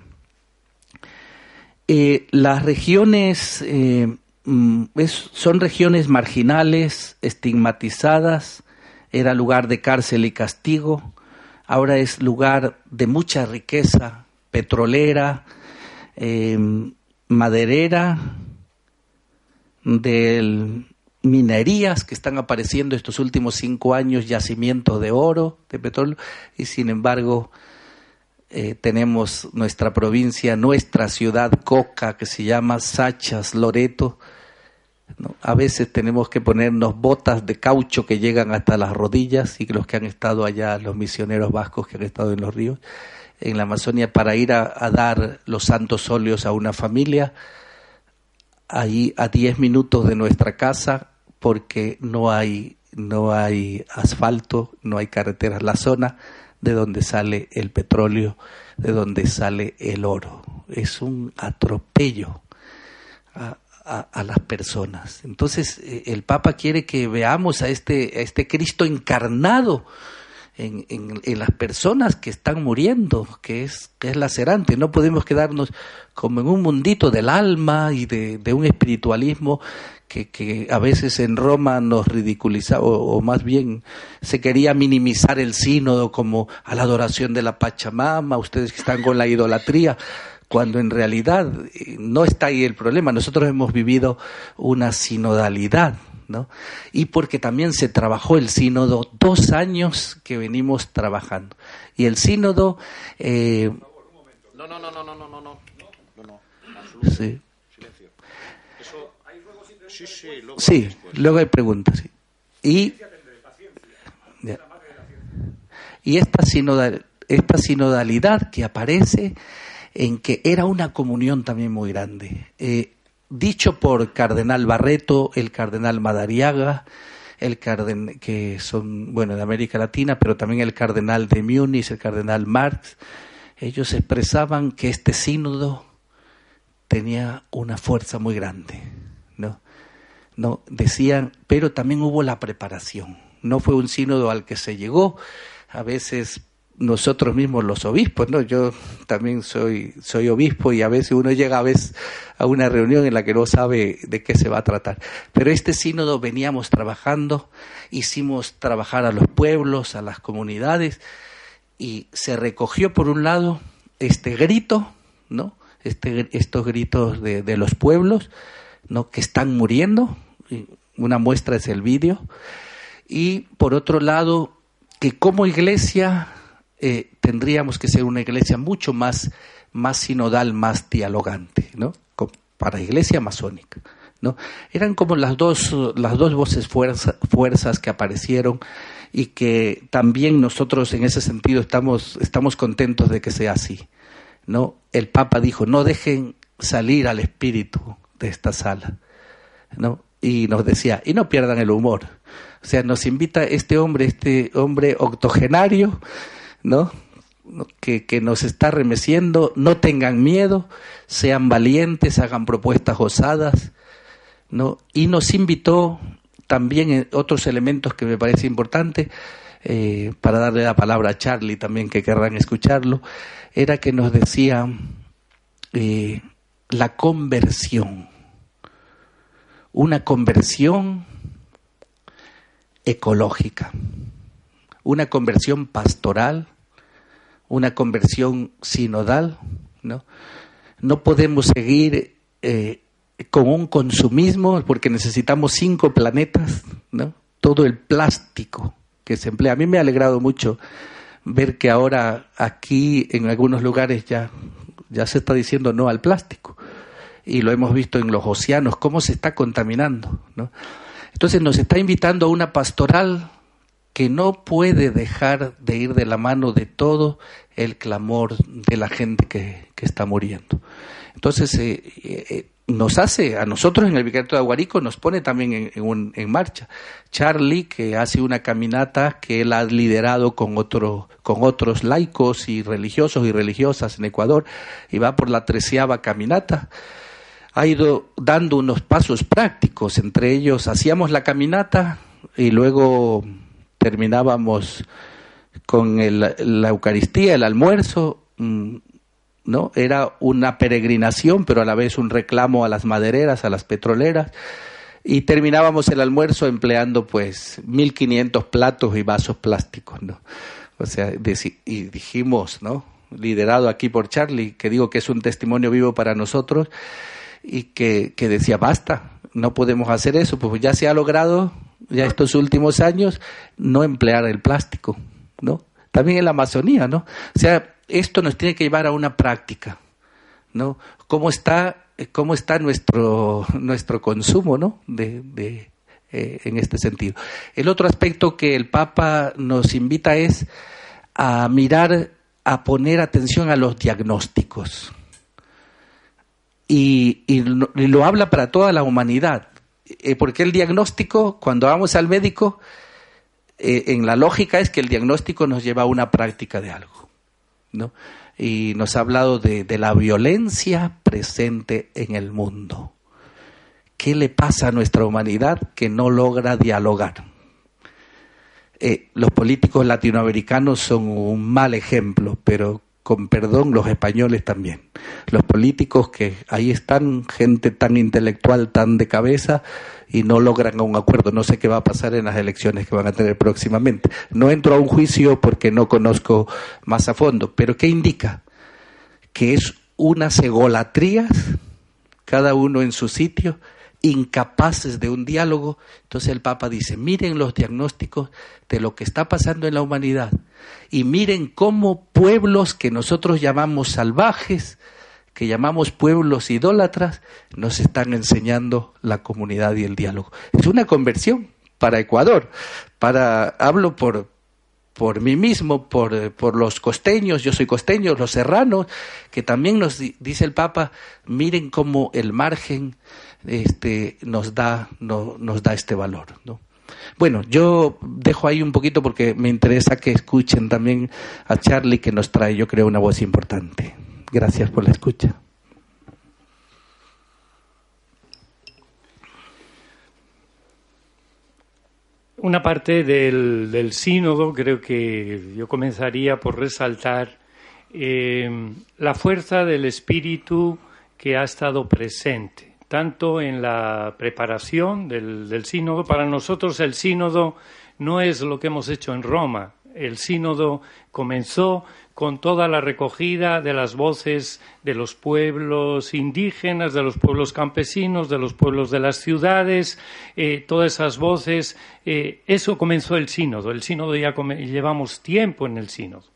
Eh, las regiones eh, mm, son regiones marginales, estigmatizadas, era lugar de cárcel y castigo, ahora es lugar de mucha riqueza petrolera, eh, maderera, de minerías que están apareciendo estos últimos cinco años, yacimientos de oro, de petróleo, y sin embargo eh, tenemos nuestra provincia, nuestra ciudad Coca, que se llama Sachas, Loreto, a veces tenemos que ponernos botas de caucho que llegan hasta las rodillas y los que han estado allá, los misioneros vascos que han estado en los ríos, en la Amazonia, para ir a, dar los santos óleos a una familia, ahí a 10 minutos de nuestra casa porque no hay, no hay asfalto, no hay carreteras. La zona de donde sale el petróleo, de donde sale el oro. Es un atropello a, las personas. Entonces eh, el Papa quiere que veamos a este, a este Cristo encarnado en, en, las personas que están muriendo, que es, que es lacerante. No podemos quedarnos como en un mundito del alma y de, un espiritualismo que, que, a veces en Roma nos ridiculizaba, o, más bien se quería minimizar el sínodo como a la adoración de la Pachamama, ustedes que están con la idolatría cuando en realidad eh, no está ahí el problema. Nosotros hemos vivido una sinodalidad, ¿no? Y porque también se trabajó el sínodo dos años que venimos trabajando. Y el sínodo... Eh, no, no, no, no, no, no, no, no, no, sí. Silencio. Eso... Sí, sí, luego, sí, luego hay preguntas. Sí. Y, y esta, sinodal, esta sinodalidad que aparece en que era una comunión también muy grande. Eh, dicho por Cardenal Barreto, el Cardenal Madariaga, el cardenal que son, bueno, de América Latina, pero también el Cardenal de Múnich, el Cardenal Marx, ellos expresaban que este sínodo tenía una fuerza muy grande, ¿no? No, decían, pero también hubo la preparación. No fue un sínodo al que se llegó, a veces nosotros mismos los obispos, ¿no? Yo también soy, soy obispo y a veces uno llega a, veces a una reunión en la que no sabe de qué se va a tratar. Pero este sínodo veníamos trabajando, hicimos trabajar a los pueblos, a las comunidades, y se recogió por un lado este grito, ¿no? Este, estos gritos de, de los pueblos, ¿no? Que están muriendo, una muestra es el vídeo, y por otro lado, que como iglesia eh, tendríamos que ser una iglesia mucho más, más sinodal, más dialogante, ¿no? Para iglesia masónica, ¿no? Eran como las dos, las dos voces fuerzas que aparecieron y que también nosotros en ese sentido estamos, estamos contentos de que sea así, ¿no? El Papa dijo, no dejen salir al espíritu de esta sala, ¿no? Y nos decía, y no pierdan el humor. O sea, nos invita este hombre, este hombre octogenario, ¿no? Que, que, nos está remeciendo, no tengan miedo, sean valientes, hagan propuestas osadas, ¿no? Y nos invitó también otros elementos que me parece importante, eh, para darle la palabra a Charlie también que querrán escucharlo, era que nos decía eh, la conversión, una conversión ecológica, una conversión pastoral, una conversión sinodal, ¿no? No podemos seguir eh, con un consumismo porque necesitamos cinco planetas, ¿no? Todo el plástico que se emplea. A mí me ha alegrado mucho ver que ahora aquí en algunos lugares ya, ya se está diciendo no al plástico. Y lo hemos visto en los océanos, cómo se está contaminando, ¿no? Entonces nos está invitando a una pastoral que no puede dejar de ir de la mano de todo el clamor de la gente que, está muriendo. Entonces, eh, eh, nos hace, a nosotros en el Vicariato de Aguarico, nos pone también en, en, marcha. Charlie, que hace una caminata que él ha liderado con, otro, con otros laicos y religiosos y religiosas en Ecuador, y va por la treceava caminata ha ido dando unos pasos prácticos, entre ellos hacíamos la caminata y luego terminábamos con la Eucaristía, el almuerzo, mm, ¿no? Era una peregrinación, pero a la vez un reclamo a las madereras, a las petroleras, y terminábamos el almuerzo empleando pues 1500 platos y vasos plásticos, ¿no? O sea, y dijimos, ¿no? Liderado aquí por Charlie, que digo que es un testimonio vivo para nosotros, y que, que decía, basta, no podemos hacer eso, pues ya se ha logrado ya estos últimos años no emplear el plástico, ¿no? También en la Amazonía, ¿no? O sea, esto nos tiene que llevar a una práctica, ¿no? ¿Cómo está, cómo está nuestro, nuestro consumo, ¿no? De, de eh, en este sentido. El otro aspecto que el Papa nos invita es a mirar, a poner atención a los diagnósticos. y, lo, habla para toda la humanidad. Eh, porque el diagnóstico, cuando vamos al médico, eh, en la lógica es que el diagnóstico nos lleva a una práctica de algo. ¿no? Y nos ha hablado de, la violencia presente en el mundo. ¿Qué le pasa a nuestra humanidad que no logra dialogar? Eh, los políticos latinoamericanos son un mal ejemplo, pero con perdón los españoles también. Los políticos que ahí están, gente tan intelectual, tan de cabeza, y no logran un acuerdo. No sé qué va a pasar en las elecciones que van a tener próximamente. No entro a un juicio porque no conozco más a fondo, pero ¿qué indica? Que es unas egolatrías, cada uno en su sitio, incapaces de un diálogo. Entonces el Papa dice, miren los diagnósticos de lo que está pasando en la humanidad y miren cómo pueblos que nosotros llamamos salvajes, que llamamos pueblos idólatras, nos están enseñando la comunidad y el diálogo. Es una conversión para Ecuador. Para, hablo por, por mí mismo, por, por, los costeños, yo soy costeño, los serranos, que también nos dice el Papa, miren cómo el margen este, nos, da, no, nos da este valor. ¿no? Bueno, yo dejo ahí un poquito porque me interesa que escuchen también a Charlie que nos trae, yo creo, una voz importante. Gracias por la escucha. Una parte del, del sínodo creo que yo comenzaría por resaltar eh, la fuerza del espíritu que ha estado presente tanto en la preparación del, sínodo. Para nosotros el sínodo no es lo que hemos hecho en Roma. El sínodo comenzó con toda la recogida de las voces de los pueblos indígenas, de los pueblos campesinos, de los pueblos de las ciudades, eh, todas esas voces. Eh, eso comenzó el sínodo. El sínodo ya llevamos tiempo en el sínodo.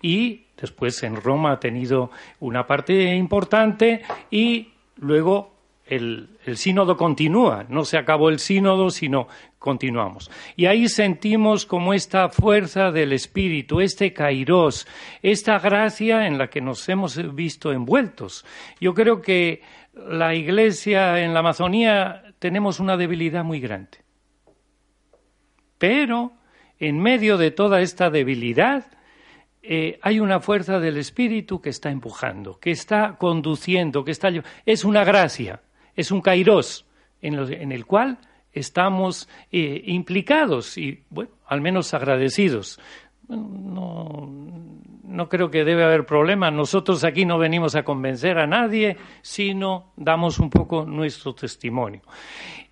Y después en Roma ha tenido una parte importante y luego el, sínodo continúa, no se acabó el sínodo, sino continuamos. Y ahí sentimos como esta fuerza del Espíritu, este kairos, esta gracia en la que nos hemos visto envueltos. Yo creo que la Iglesia en la Amazonía tenemos una debilidad muy grande. Pero en medio de toda esta debilidad, eh, hay una fuerza del Espíritu que está empujando, que está conduciendo, que está... Es una gracia es un kairos en, el cual estamos eh, implicados y, bueno, al menos agradecidos. No, no creo que debe haber problema. Nosotros aquí no venimos a convencer a nadie, sino damos un poco nuestro testimonio.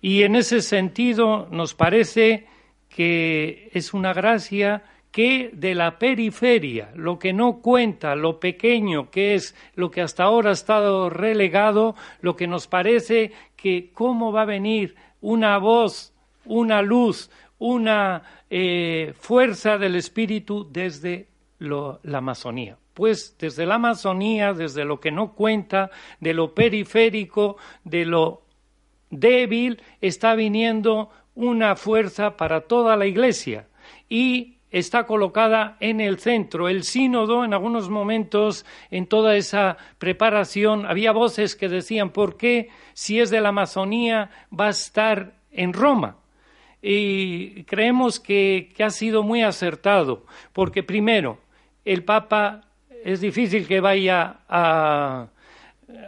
Y en ese sentido nos parece que es una gracia que de la periferia, lo que no cuenta, lo pequeño que es lo que hasta ahora ha estado relegado, lo que nos parece que cómo va a venir una voz, una luz, una eh, fuerza del espíritu desde la Amazonía. Pues desde la Amazonía, desde lo que no cuenta, de lo periférico, de lo débil, está viniendo una fuerza para toda la Iglesia. Y está colocada en el centro. El sínodo, en algunos momentos, en toda esa preparación, había voces que decían, ¿por qué si es de la Amazonía va a estar en Roma? Y creemos que, ha sido muy acertado, porque primero, el Papa es difícil que vaya a,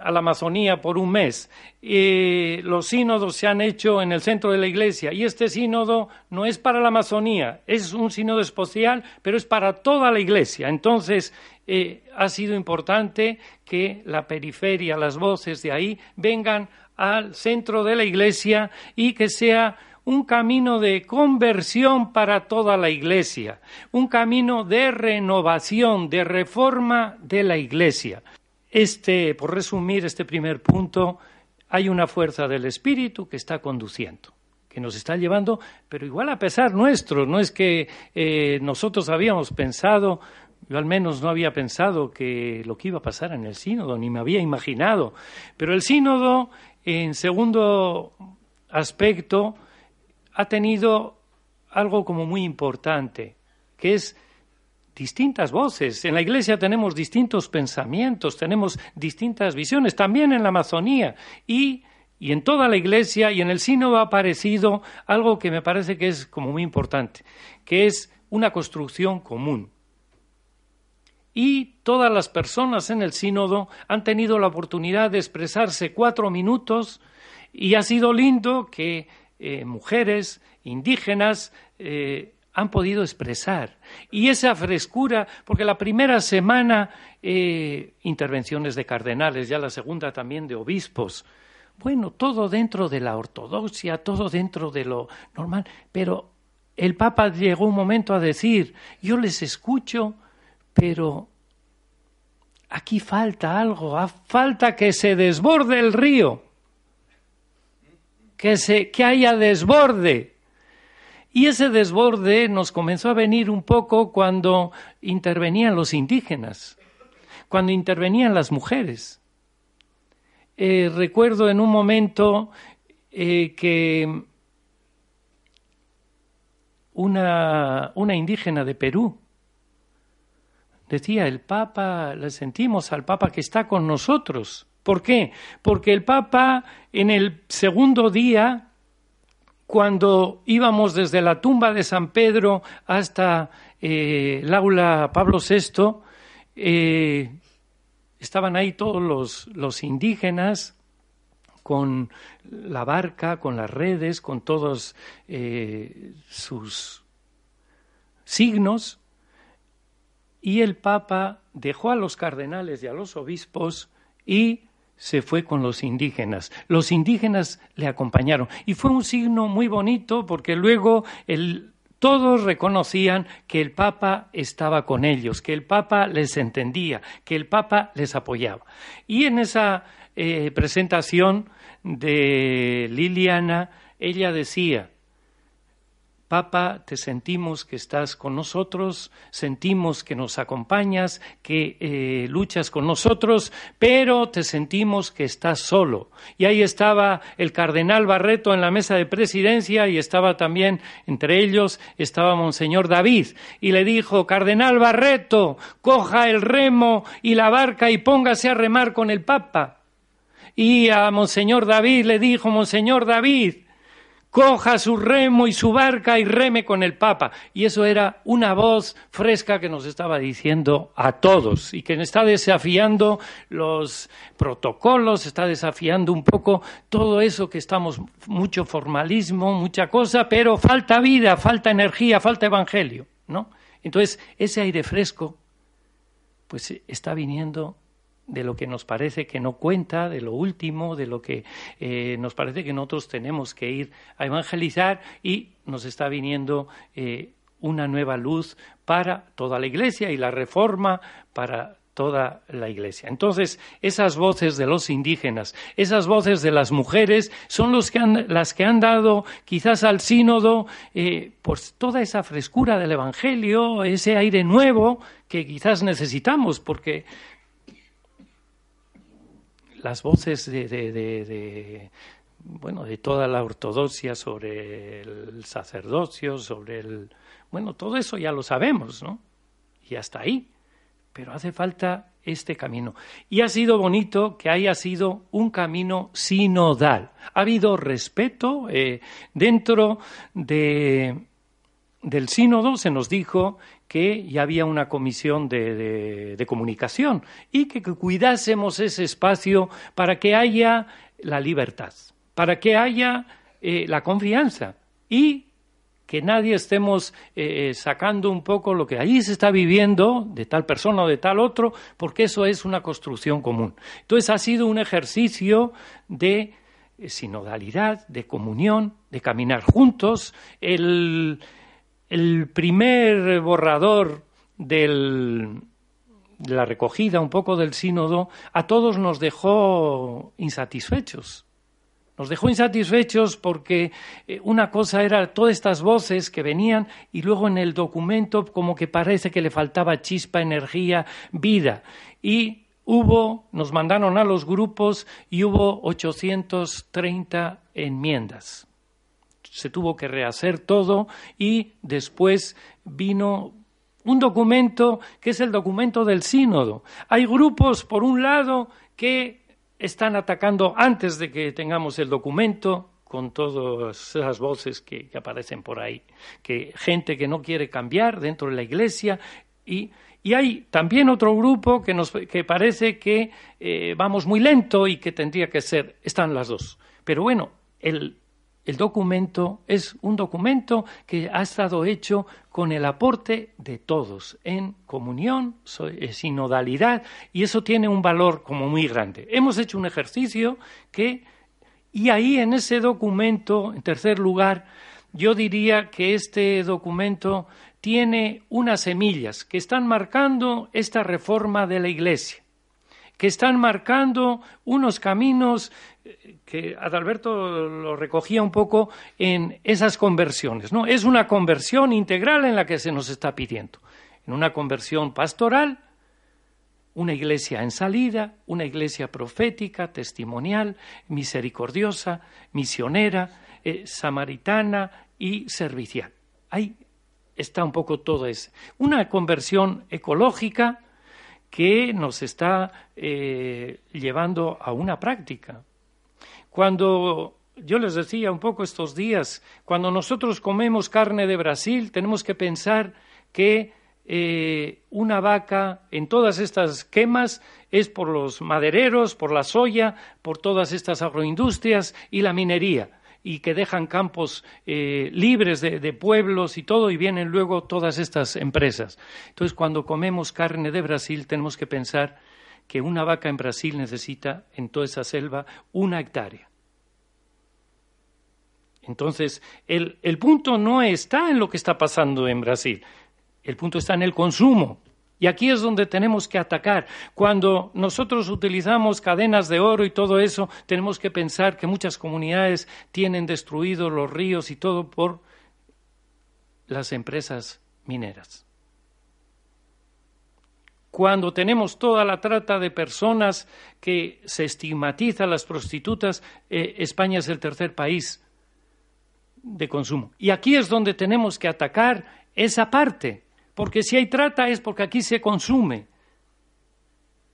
a la Amazonía por un mes. y los sínodos se han hecho en el centro de la iglesia y este sínodo no es para la Amazonía, es un sínodo especial, pero es para toda la iglesia. Entonces, eh, ha sido importante que la periferia, las voces de ahí, vengan al centro de la iglesia y que sea un camino de conversión para toda la iglesia, un camino de renovación, de reforma de la iglesia. Este, por resumir este primer punto, hay una fuerza del espíritu que está conduciendo, que nos está llevando, pero igual a pesar nuestro, no es que eh, nosotros habíamos pensado, yo al menos no había pensado que lo que iba a pasar en el sínodo, ni me había imaginado, pero el sínodo, en segundo aspecto, ha tenido algo como muy importante, que es distintas voces. En la Iglesia tenemos distintos pensamientos, tenemos distintas visiones, también en la Amazonía. Y, y en toda la Iglesia y en el sínodo ha aparecido algo que me parece que es como muy importante, que es una construcción común. Y todas las personas en el sínodo han tenido la oportunidad de expresarse cuatro minutos y ha sido lindo que eh, mujeres indígenas eh, han podido expresar. Y esa frescura, porque la primera semana eh, intervenciones de cardenales, ya la segunda también de obispos, bueno, todo dentro de la ortodoxia, todo dentro de lo normal, pero el Papa llegó un momento a decir, yo les escucho, pero aquí falta algo, falta que se desborde el río, que, se, que haya desborde. Y ese desborde nos comenzó a venir un poco cuando intervenían los indígenas, cuando intervenían las mujeres. Eh, recuerdo en un momento eh, que una, una indígena de Perú decía, el Papa, le sentimos al Papa que está con nosotros. ¿Por qué? Porque el Papa en el segundo día, cuando íbamos desde la tumba de San Pedro hasta eh, el aula Pablo VI, eh, estaban ahí todos los, los indígenas con la barca, con las redes, con todos eh, sus signos, y el Papa dejó a los cardenales y a los obispos y se fue con los indígenas. Los indígenas le acompañaron y fue un signo muy bonito porque luego el, todos reconocían que el Papa estaba con ellos, que el Papa les entendía, que el Papa les apoyaba. Y en esa eh, presentación de Liliana, ella decía, Papa, te sentimos que estás con nosotros, sentimos que nos acompañas, que eh, luchas con nosotros, pero te sentimos que estás solo. Y ahí estaba el cardenal Barreto en la mesa de presidencia y estaba también entre ellos estaba Monseñor David y le dijo, Cardenal Barreto, coja el remo y la barca y póngase a remar con el Papa. Y a Monseñor David le dijo, Monseñor David, coja su remo y su barca y reme con el Papa. Y eso era una voz fresca que nos estaba diciendo a todos y que está desafiando los protocolos, está desafiando un poco todo eso que estamos, mucho formalismo, mucha cosa, pero falta vida, falta energía, falta evangelio, ¿no? Entonces, ese aire fresco, pues está viniendo de lo que nos parece que no cuenta, de lo último, de lo que eh, nos parece que nosotros tenemos que ir a evangelizar y nos está viniendo eh, una nueva luz para toda la Iglesia y la reforma para toda la Iglesia. Entonces, esas voces de los indígenas, esas voces de las mujeres, son los que han, las que han dado quizás al sínodo eh, pues toda esa frescura del Evangelio, ese aire nuevo que quizás necesitamos, porque las voces de, bueno, de toda la ortodoxia sobre el sacerdocio, sobre el... Bueno, todo eso ya lo sabemos, ¿no? Y hasta ahí. Pero hace falta este camino. Y ha sido bonito que haya sido un camino sinodal. Ha habido respeto eh, dentro de, del sínodo, se nos dijo que ya había una comisión de, comunicación y que, cuidásemos ese espacio para que haya la libertad, para que haya eh, la confianza y que nadie estemos eh, sacando un poco lo que allí se está viviendo de tal persona o de tal otro, porque eso es una construcción común. Entonces ha sido un ejercicio de eh, sinodalidad, de comunión, de caminar juntos. El, el primer borrador de la recogida un poco del sínodo a todos nos dejó insatisfechos. Nos dejó insatisfechos porque eh, una cosa era todas estas voces que venían y luego en el documento como que parece que le faltaba chispa, energía, vida. Y hubo, nos mandaron a los grupos y hubo 830 enmiendas se tuvo que rehacer todo y después vino un documento que es el documento del sínodo. Hay grupos, por un lado, que están atacando antes de que tengamos el documento, con todas esas voces que, aparecen por ahí, que gente que no quiere cambiar dentro de la Iglesia y, hay también otro grupo que, nos, que parece que eh, vamos muy lento y que tendría que ser, están las dos. Pero bueno, el, el documento es un documento que ha estado hecho con el aporte de todos, en comunión, eh, sinodalidad, y eso tiene un valor como muy grande. Hemos hecho un ejercicio que y ahí en ese documento, en tercer lugar, yo diría que este documento tiene unas semillas que están marcando esta reforma de la Iglesia, que están marcando unos caminos que Adalberto lo recogía un poco en esas conversiones. ¿no? Es una conversión integral en la que se nos está pidiendo. En una conversión pastoral, una iglesia en salida, una iglesia profética, testimonial, misericordiosa, misionera, eh, samaritana y servicial. Ahí está un poco todo eso. Una conversión ecológica que nos está eh, llevando a una práctica. Cuando yo les decía un poco estos días, cuando nosotros comemos carne de Brasil, tenemos que pensar que eh, una vaca en todas estas quemas es por los madereros, por la soya, por todas estas agroindustrias y la minería, y que dejan campos eh, libres de, de, pueblos y todo, y vienen luego todas estas empresas. Entonces, cuando comemos carne de Brasil, tenemos que pensar que una vaca en Brasil necesita, en toda esa selva, una hectárea. Entonces, el, el punto no está en lo que está pasando en Brasil. El punto está en el consumo. Y aquí es donde tenemos que atacar. Cuando nosotros utilizamos cadenas de oro y todo eso, tenemos que pensar que muchas comunidades tienen destruidos los ríos y todo por las empresas mineras. Cuando tenemos toda la trata de personas que se estigmatiza a las prostitutas, eh, España es el tercer país de consumo. Y aquí es donde tenemos que atacar esa parte porque si hay trata es porque aquí se consume.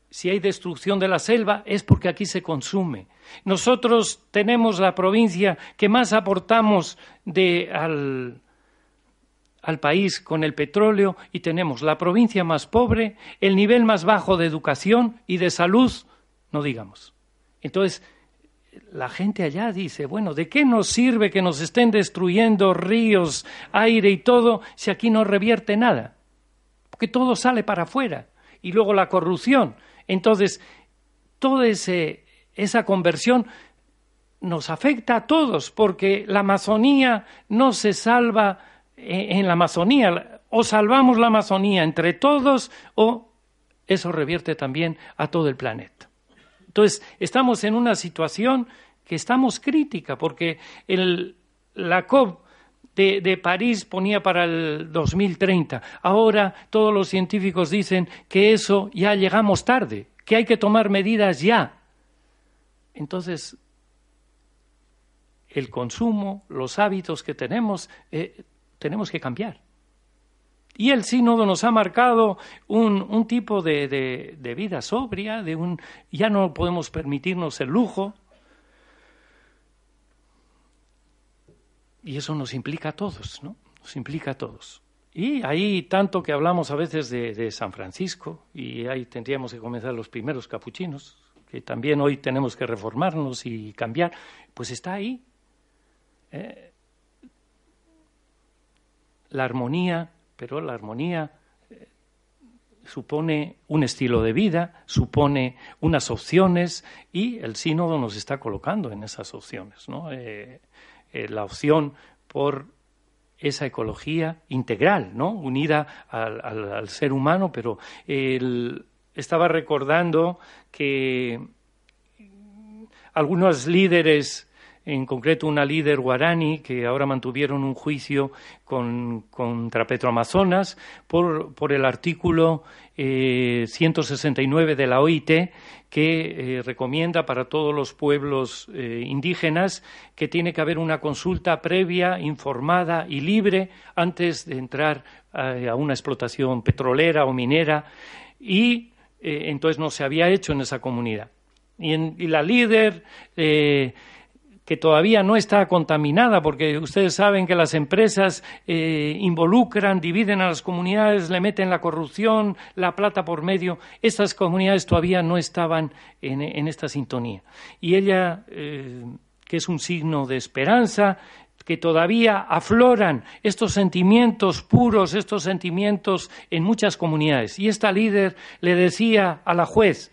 Si hay destrucción de la selva es porque aquí se consume. Nosotros tenemos la provincia que más aportamos al, al país con el petróleo y tenemos la provincia más pobre, el nivel más bajo de educación y de salud, no digamos. Entonces, la gente allá dice, bueno, ¿de qué nos sirve que nos estén destruyendo ríos, aire y todo si aquí no revierte nada? Porque todo sale para afuera. Y luego la corrupción. Entonces, toda esa conversión nos afecta a todos, porque la Amazonía no se salva en la Amazonía. O salvamos la Amazonía entre todos o eso revierte también a todo el planeta. Entonces, estamos en una situación que estamos crítica, porque el, la COP de, París ponía para el 2030. Ahora todos los científicos dicen que eso ya llegamos tarde, que hay que tomar medidas ya. Entonces, el consumo, los hábitos que tenemos, eh, tenemos que cambiar. Y el sínodo nos ha marcado un, tipo de, de, vida sobria, de un ya no podemos permitirnos el lujo. Y eso nos implica a todos, ¿no? Nos implica a todos. Y ahí tanto que hablamos a veces de, San Francisco, y ahí tendríamos que comenzar los primeros capuchinos, que también hoy tenemos que reformarnos y cambiar, pues está ahí. ¿eh? La armonía pero la armonía eh, supone un estilo de vida, supone unas opciones y el sínodo nos está colocando en esas opciones. ¿no? Eh, eh, la opción por esa ecología integral, ¿no? unida al, ser humano, pero estaba recordando que algunos líderes en concreto una líder guarani que ahora mantuvieron un juicio con, contra Petroamazonas por, por el artículo 169 eh, de la OIT que eh, recomienda para todos los pueblos eh, indígenas que tiene que haber una consulta previa, informada y libre antes de entrar a una explotación petrolera o minera y eh, entonces no se había hecho en esa comunidad. Y, la líder, que todavía no está contaminada, porque ustedes saben que las empresas eh, involucran, dividen a las comunidades, le meten la corrupción, la plata por medio. Estas comunidades todavía no estaban en, esta sintonía. Y ella, que es un signo de esperanza, que todavía afloran estos sentimientos puros, estos sentimientos en muchas comunidades. Y esta líder le decía a la juez,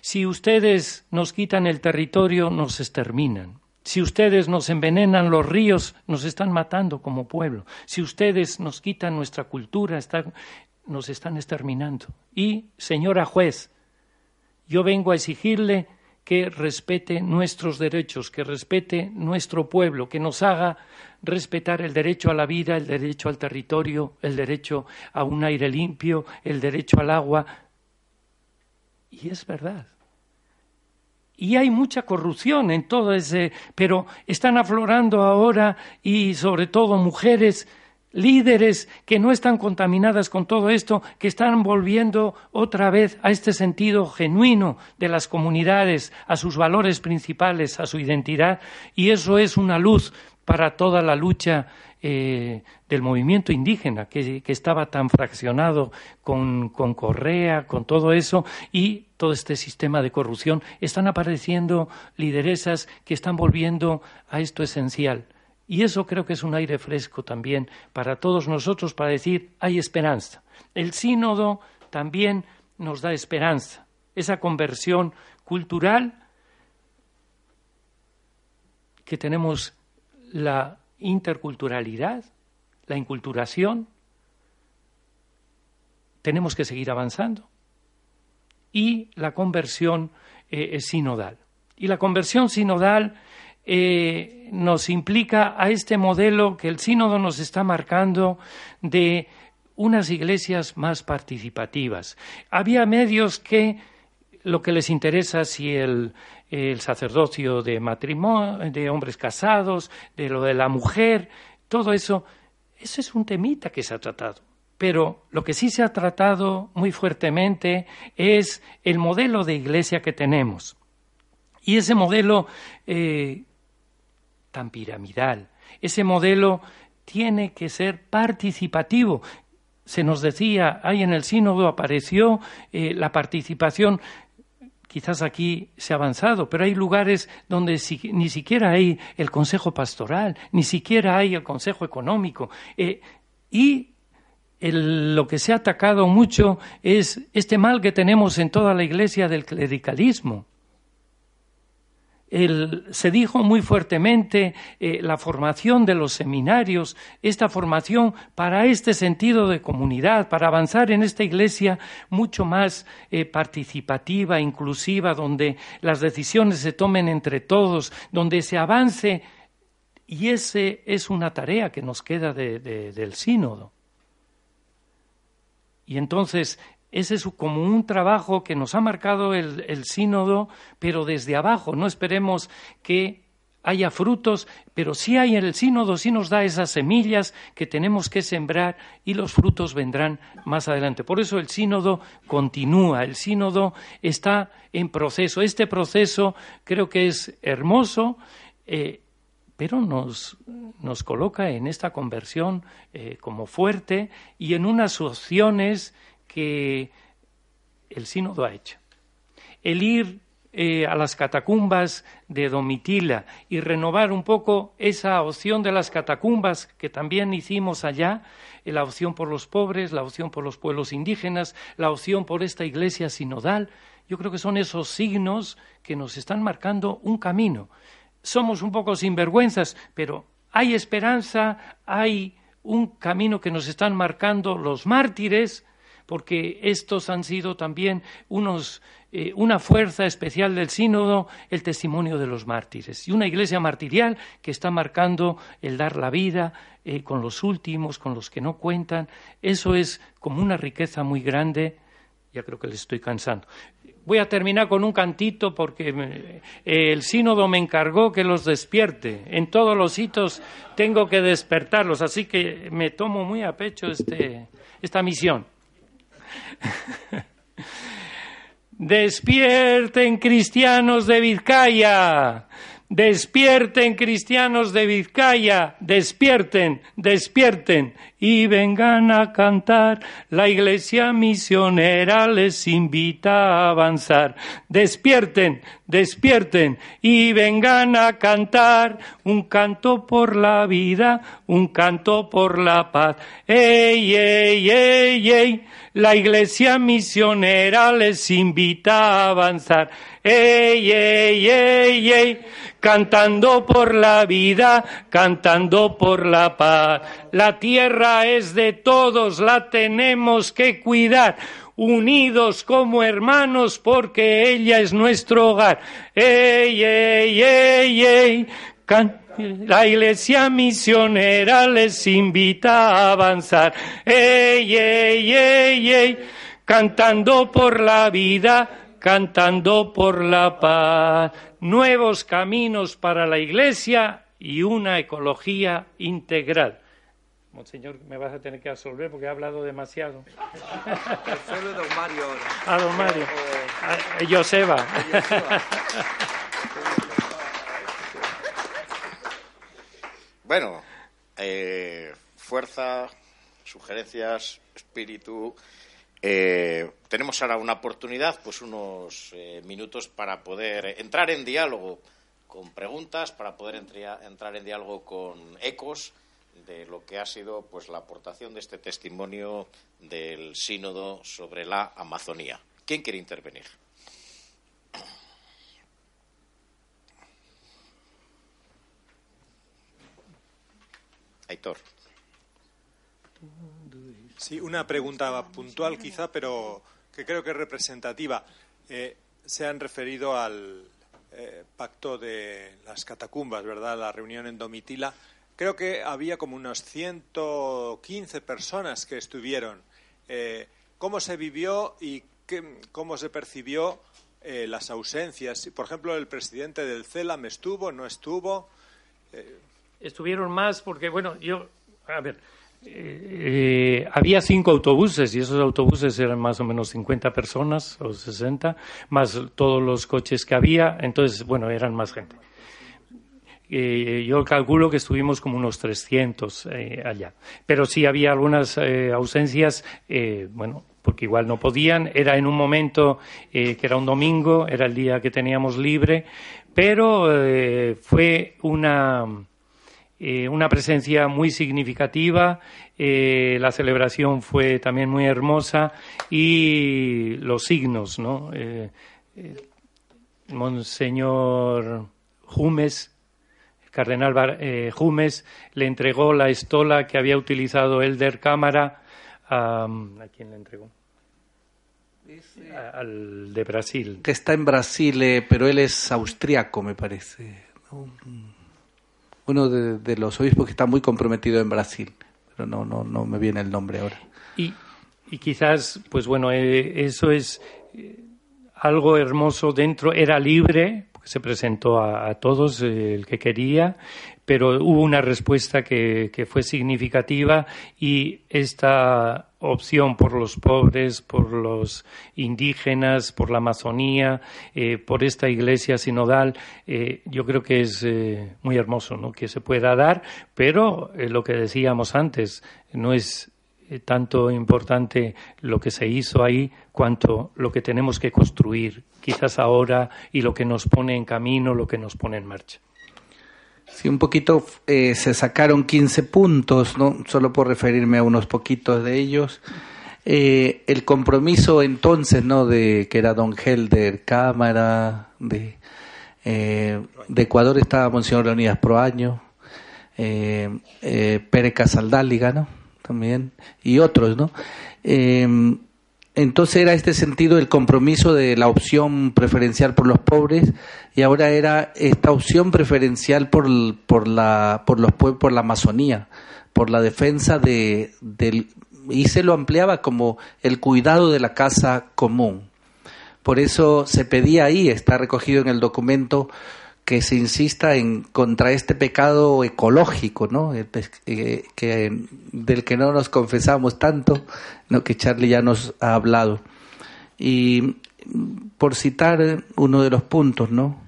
si ustedes nos quitan el territorio, nos exterminan. Si ustedes nos envenenan los ríos, nos están matando como pueblo. Si ustedes nos quitan nuestra cultura, nos están exterminando. Y, señora juez, yo vengo a exigirle que respete nuestros derechos, que respete nuestro pueblo, que nos haga respetar el derecho a la vida, el derecho al territorio, el derecho a un aire limpio, el derecho al agua. Y es verdad. Y hay mucha corrupción en todo ese, pero están aflorando ahora y sobre todo mujeres líderes que no están contaminadas con todo esto, que están volviendo otra vez a este sentido genuino de las comunidades, a sus valores principales, a su identidad, y eso es una luz para toda la lucha eh, del movimiento indígena, que, estaba tan fraccionado con, con, Correa, con todo eso, y todo este sistema de corrupción. Están apareciendo lideresas que están volviendo a esto esencial y eso creo que es un aire fresco también para todos nosotros para decir hay esperanza. El sínodo también nos da esperanza, esa conversión cultural que tenemos la interculturalidad, la inculturación, tenemos que seguir avanzando. Y la conversión eh, sinodal. Y la conversión sinodal eh, nos implica a este modelo que el sínodo nos está marcando de unas iglesias más participativas. Había medios que lo que les interesa si el, el sacerdocio de matrimonio, de hombres casados, de lo de la mujer, todo eso, eso es un temita que se ha tratado. Pero lo que sí se ha tratado muy fuertemente es el modelo de iglesia que tenemos. Y ese modelo eh, tan piramidal. Ese modelo tiene que ser participativo. Se nos decía, ahí en el sínodo apareció eh, la participación quizás aquí se ha avanzado, pero hay lugares donde ni siquiera hay el consejo pastoral, ni siquiera hay el consejo económico. Eh, y lo que se ha atacado mucho es este mal que tenemos en toda la iglesia del clericalismo se dijo muy fuertemente eh, la formación de los seminarios, esta formación para este sentido de comunidad, para avanzar en esta iglesia mucho más eh, participativa, inclusiva, donde las decisiones se tomen entre todos, donde se avance. Y esa es una tarea que nos queda del sínodo. Y entonces ese es como un trabajo que nos ha marcado el, sínodo, pero desde abajo. No esperemos que haya frutos, pero sí hay en el sínodo, sí nos da esas semillas que tenemos que sembrar y los frutos vendrán más adelante. Por eso el sínodo continúa, el sínodo está en proceso. Este proceso creo que es hermoso, eh, pero nos, coloca en esta conversión eh, como fuerte y en unas opciones que el sínodo ha hecho. El ir eh, a las catacumbas de Domitila y renovar un poco esa opción de las catacumbas que también hicimos allá, eh, la opción por los pobres, la opción por los pueblos indígenas, la opción por esta iglesia sinodal. Yo creo que son esos signos que nos están marcando un camino. Somos un poco sinvergüenzas, pero hay esperanza, hay un camino que nos están marcando los mártires, porque estos han sido también unos, eh, una fuerza especial del sínodo, el testimonio de los mártires. Y una iglesia martirial que está marcando el dar la vida eh, con los últimos, con los que no cuentan. Eso es como una riqueza muy grande ya creo que le estoy cansando. Voy a terminar con un cantito porque eh, el sínodo me encargó que los despierte. En todos los hitos tengo que despertarlos, así que me tomo muy a pecho este, esta misión. (laughs) Despierten cristianos de Vizcaya, Despierten cristianos de Vizcaya, despierten, despierten y vengan a cantar. La iglesia misionera les invita a avanzar. Despierten, despierten y vengan a cantar un canto por la vida, un canto por la paz. ¡Ey, ey, ey, ey! La iglesia misionera les invita a avanzar. ¡Ey, ey, ey, ey! cantando por la vida, cantando por la paz. La tierra es de todos, la tenemos que cuidar unidos como hermanos porque ella es nuestro hogar. ¡Ey, ey, ey, ey! la iglesia misionera les invita a avanzar. ¡Ey, ey, ey, ey! Cantando por la vida, cantando por la paz nuevos caminos para la Iglesia y una ecología integral. Monseñor, me vas a tener que absolver porque he hablado demasiado. Solo don Mario ahora. A don Mario. A Joseba. Bueno, eh, fuerza, sugerencias, espíritu, eh, tenemos ahora una oportunidad, pues unos eh, minutos para poder entrar en diálogo con preguntas, para poder entrar en diálogo con ecos de lo que ha sido pues la aportación de este testimonio del sínodo sobre la Amazonía. ¿Quién quiere intervenir? Aitor. Sí, una pregunta puntual quizá, pero que creo que es representativa. Eh, se han referido al eh, pacto de las catacumbas, ¿verdad? La reunión en Domitila. Creo que había como unas 115 personas que estuvieron. Eh, ¿Cómo se vivió y cómo se percibió las ausencias? Por ejemplo, el presidente del CELAM estuvo, no estuvo. Estuvieron más porque, bueno, yo, a ver, eh, había cinco autobuses y esos autobuses eran más o menos 50 personas o 60, más todos los coches que había, entonces, bueno, eran más gente. Eh, yo calculo que estuvimos como unos 300 eh, allá. Pero sí había algunas ausencias, bueno, porque igual no podían. Era en un momento que era un domingo, era el día que teníamos libre, pero fue una eh, una presencia muy significativa, eh, la celebración fue también muy hermosa y los signos, ¿no? Eh, Monseñor Jumes, el cardenal Jumes, le entregó la estola que había utilizado Elder Cámara a, ¿a quién le entregó? al de Brasil. Que está en Brasil, pero él es austriaco, me parece uno de, los obispos que está muy comprometido en Brasil, pero no, no, no me viene el nombre ahora. Y, y quizás, pues bueno, eh, eso es eh, algo hermoso dentro, era libre, se presentó a, todos eh, el que quería, pero hubo una respuesta que, que, fue significativa y esta opción por los pobres, por los indígenas, por la Amazonía, eh, por esta iglesia sinodal, eh, yo creo que es muy hermoso ¿no? que se pueda dar, pero lo que decíamos antes, no es tanto importante lo que se hizo ahí cuanto lo que tenemos que construir quizás ahora y lo que nos pone en camino, lo que nos pone en marcha. Sí, un poquito eh, se sacaron 15 puntos, ¿no? solo por referirme a unos poquitos de ellos. Eh, el compromiso entonces, ¿no? De que era Don Helder Cámara, de, eh, Ecuador estaba Monseñor Leonidas Proaño, eh, Pérez Casaldáliga, ¿no? También, y otros, ¿no? Entonces era este sentido el compromiso de la opción preferencial por los pobres y ahora era esta opción preferencial por, por la por los por la Amazonía, por la defensa de, y se lo ampliaba como el cuidado de la casa común. Por eso se pedía ahí, está recogido en el documento, que se insista en contra este pecado ecológico, ¿no? Eh, que, del que no nos confesamos tanto, ¿no? que Charlie ya nos ha hablado. Y por citar uno de los puntos, ¿no?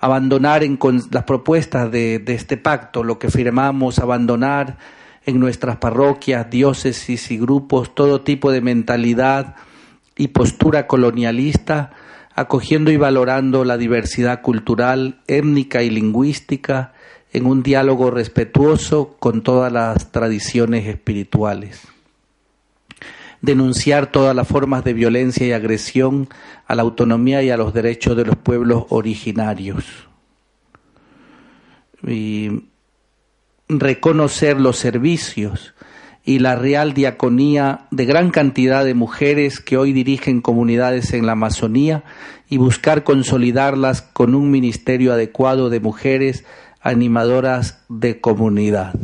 Abandonar en las propuestas de, de este pacto, lo que firmamos, abandonar en nuestras parroquias, diócesis y grupos todo tipo de mentalidad y postura colonialista, acogiendo y valorando la diversidad cultural, étnica y lingüística en un diálogo respetuoso con todas las tradiciones espirituales. Denunciar todas las formas de violencia y agresión a la autonomía y a los derechos de los pueblos originarios. Y reconocer los servicios y la real diaconía de gran cantidad de mujeres que hoy dirigen comunidades en la Amazonía y buscar consolidarlas con un ministerio adecuado de mujeres animadoras de comunidad.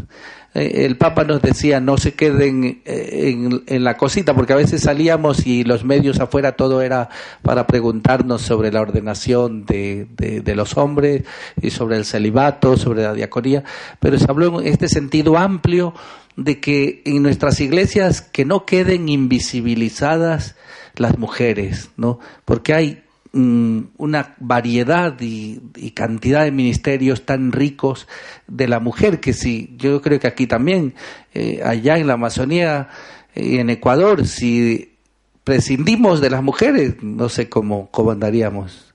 Eh, el Papa nos decía no se queden eh, en, la cosita, porque a veces salíamos y los medios afuera todo era para preguntarnos sobre la ordenación de, de, los hombres y sobre el celibato, sobre la diaconía, pero se habló en este sentido amplio de que en nuestras iglesias que no queden invisibilizadas las mujeres, ¿no? Porque hay una variedad y, cantidad de ministerios tan ricos de la mujer que si yo creo que aquí también eh, allá en la Amazonía y en Ecuador si prescindimos de las mujeres no sé cómo cómo andaríamos.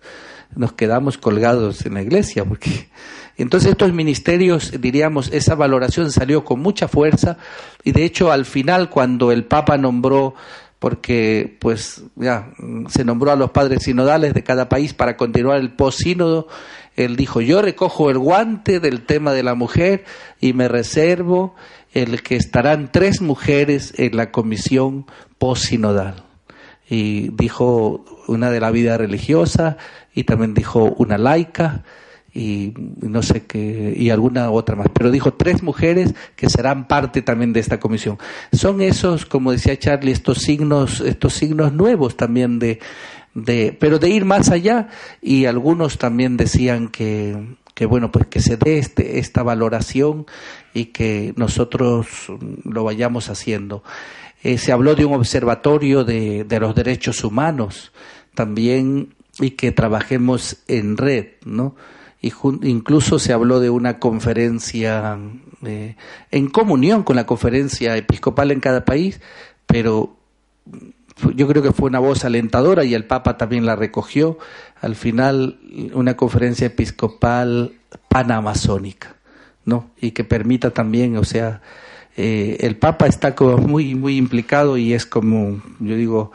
Nos quedamos colgados en la iglesia porque entonces estos ministerios, diríamos, esa valoración salió con mucha fuerza y de hecho al final cuando el Papa nombró porque pues ya se nombró a los padres sinodales de cada país para continuar el post-sínodo, él dijo, yo recojo el guante del tema de la mujer y me reservo el que estarán tres mujeres en la comisión post-sinodal. Y dijo una de la vida religiosa y también dijo una laica y no sé qué, y alguna otra más, pero dijo tres mujeres que serán parte también de esta comisión. Son esos, como decía Charlie, estos signos, estos signos nuevos también de, de, pero de ir más allá, y algunos también decían que, que bueno, pues que se dé este, esta valoración y que nosotros lo vayamos haciendo. Eh, se habló de un observatorio de, de los derechos humanos también y que trabajemos en red, ¿no? Incluso se habló de una conferencia eh, en comunión con la conferencia episcopal en cada país, pero yo creo que fue una voz alentadora y el Papa también la recogió. Al final, una conferencia episcopal panamazónica, ¿no? Y que permita también, o sea, eh, el Papa está como muy, muy implicado y es como, yo digo,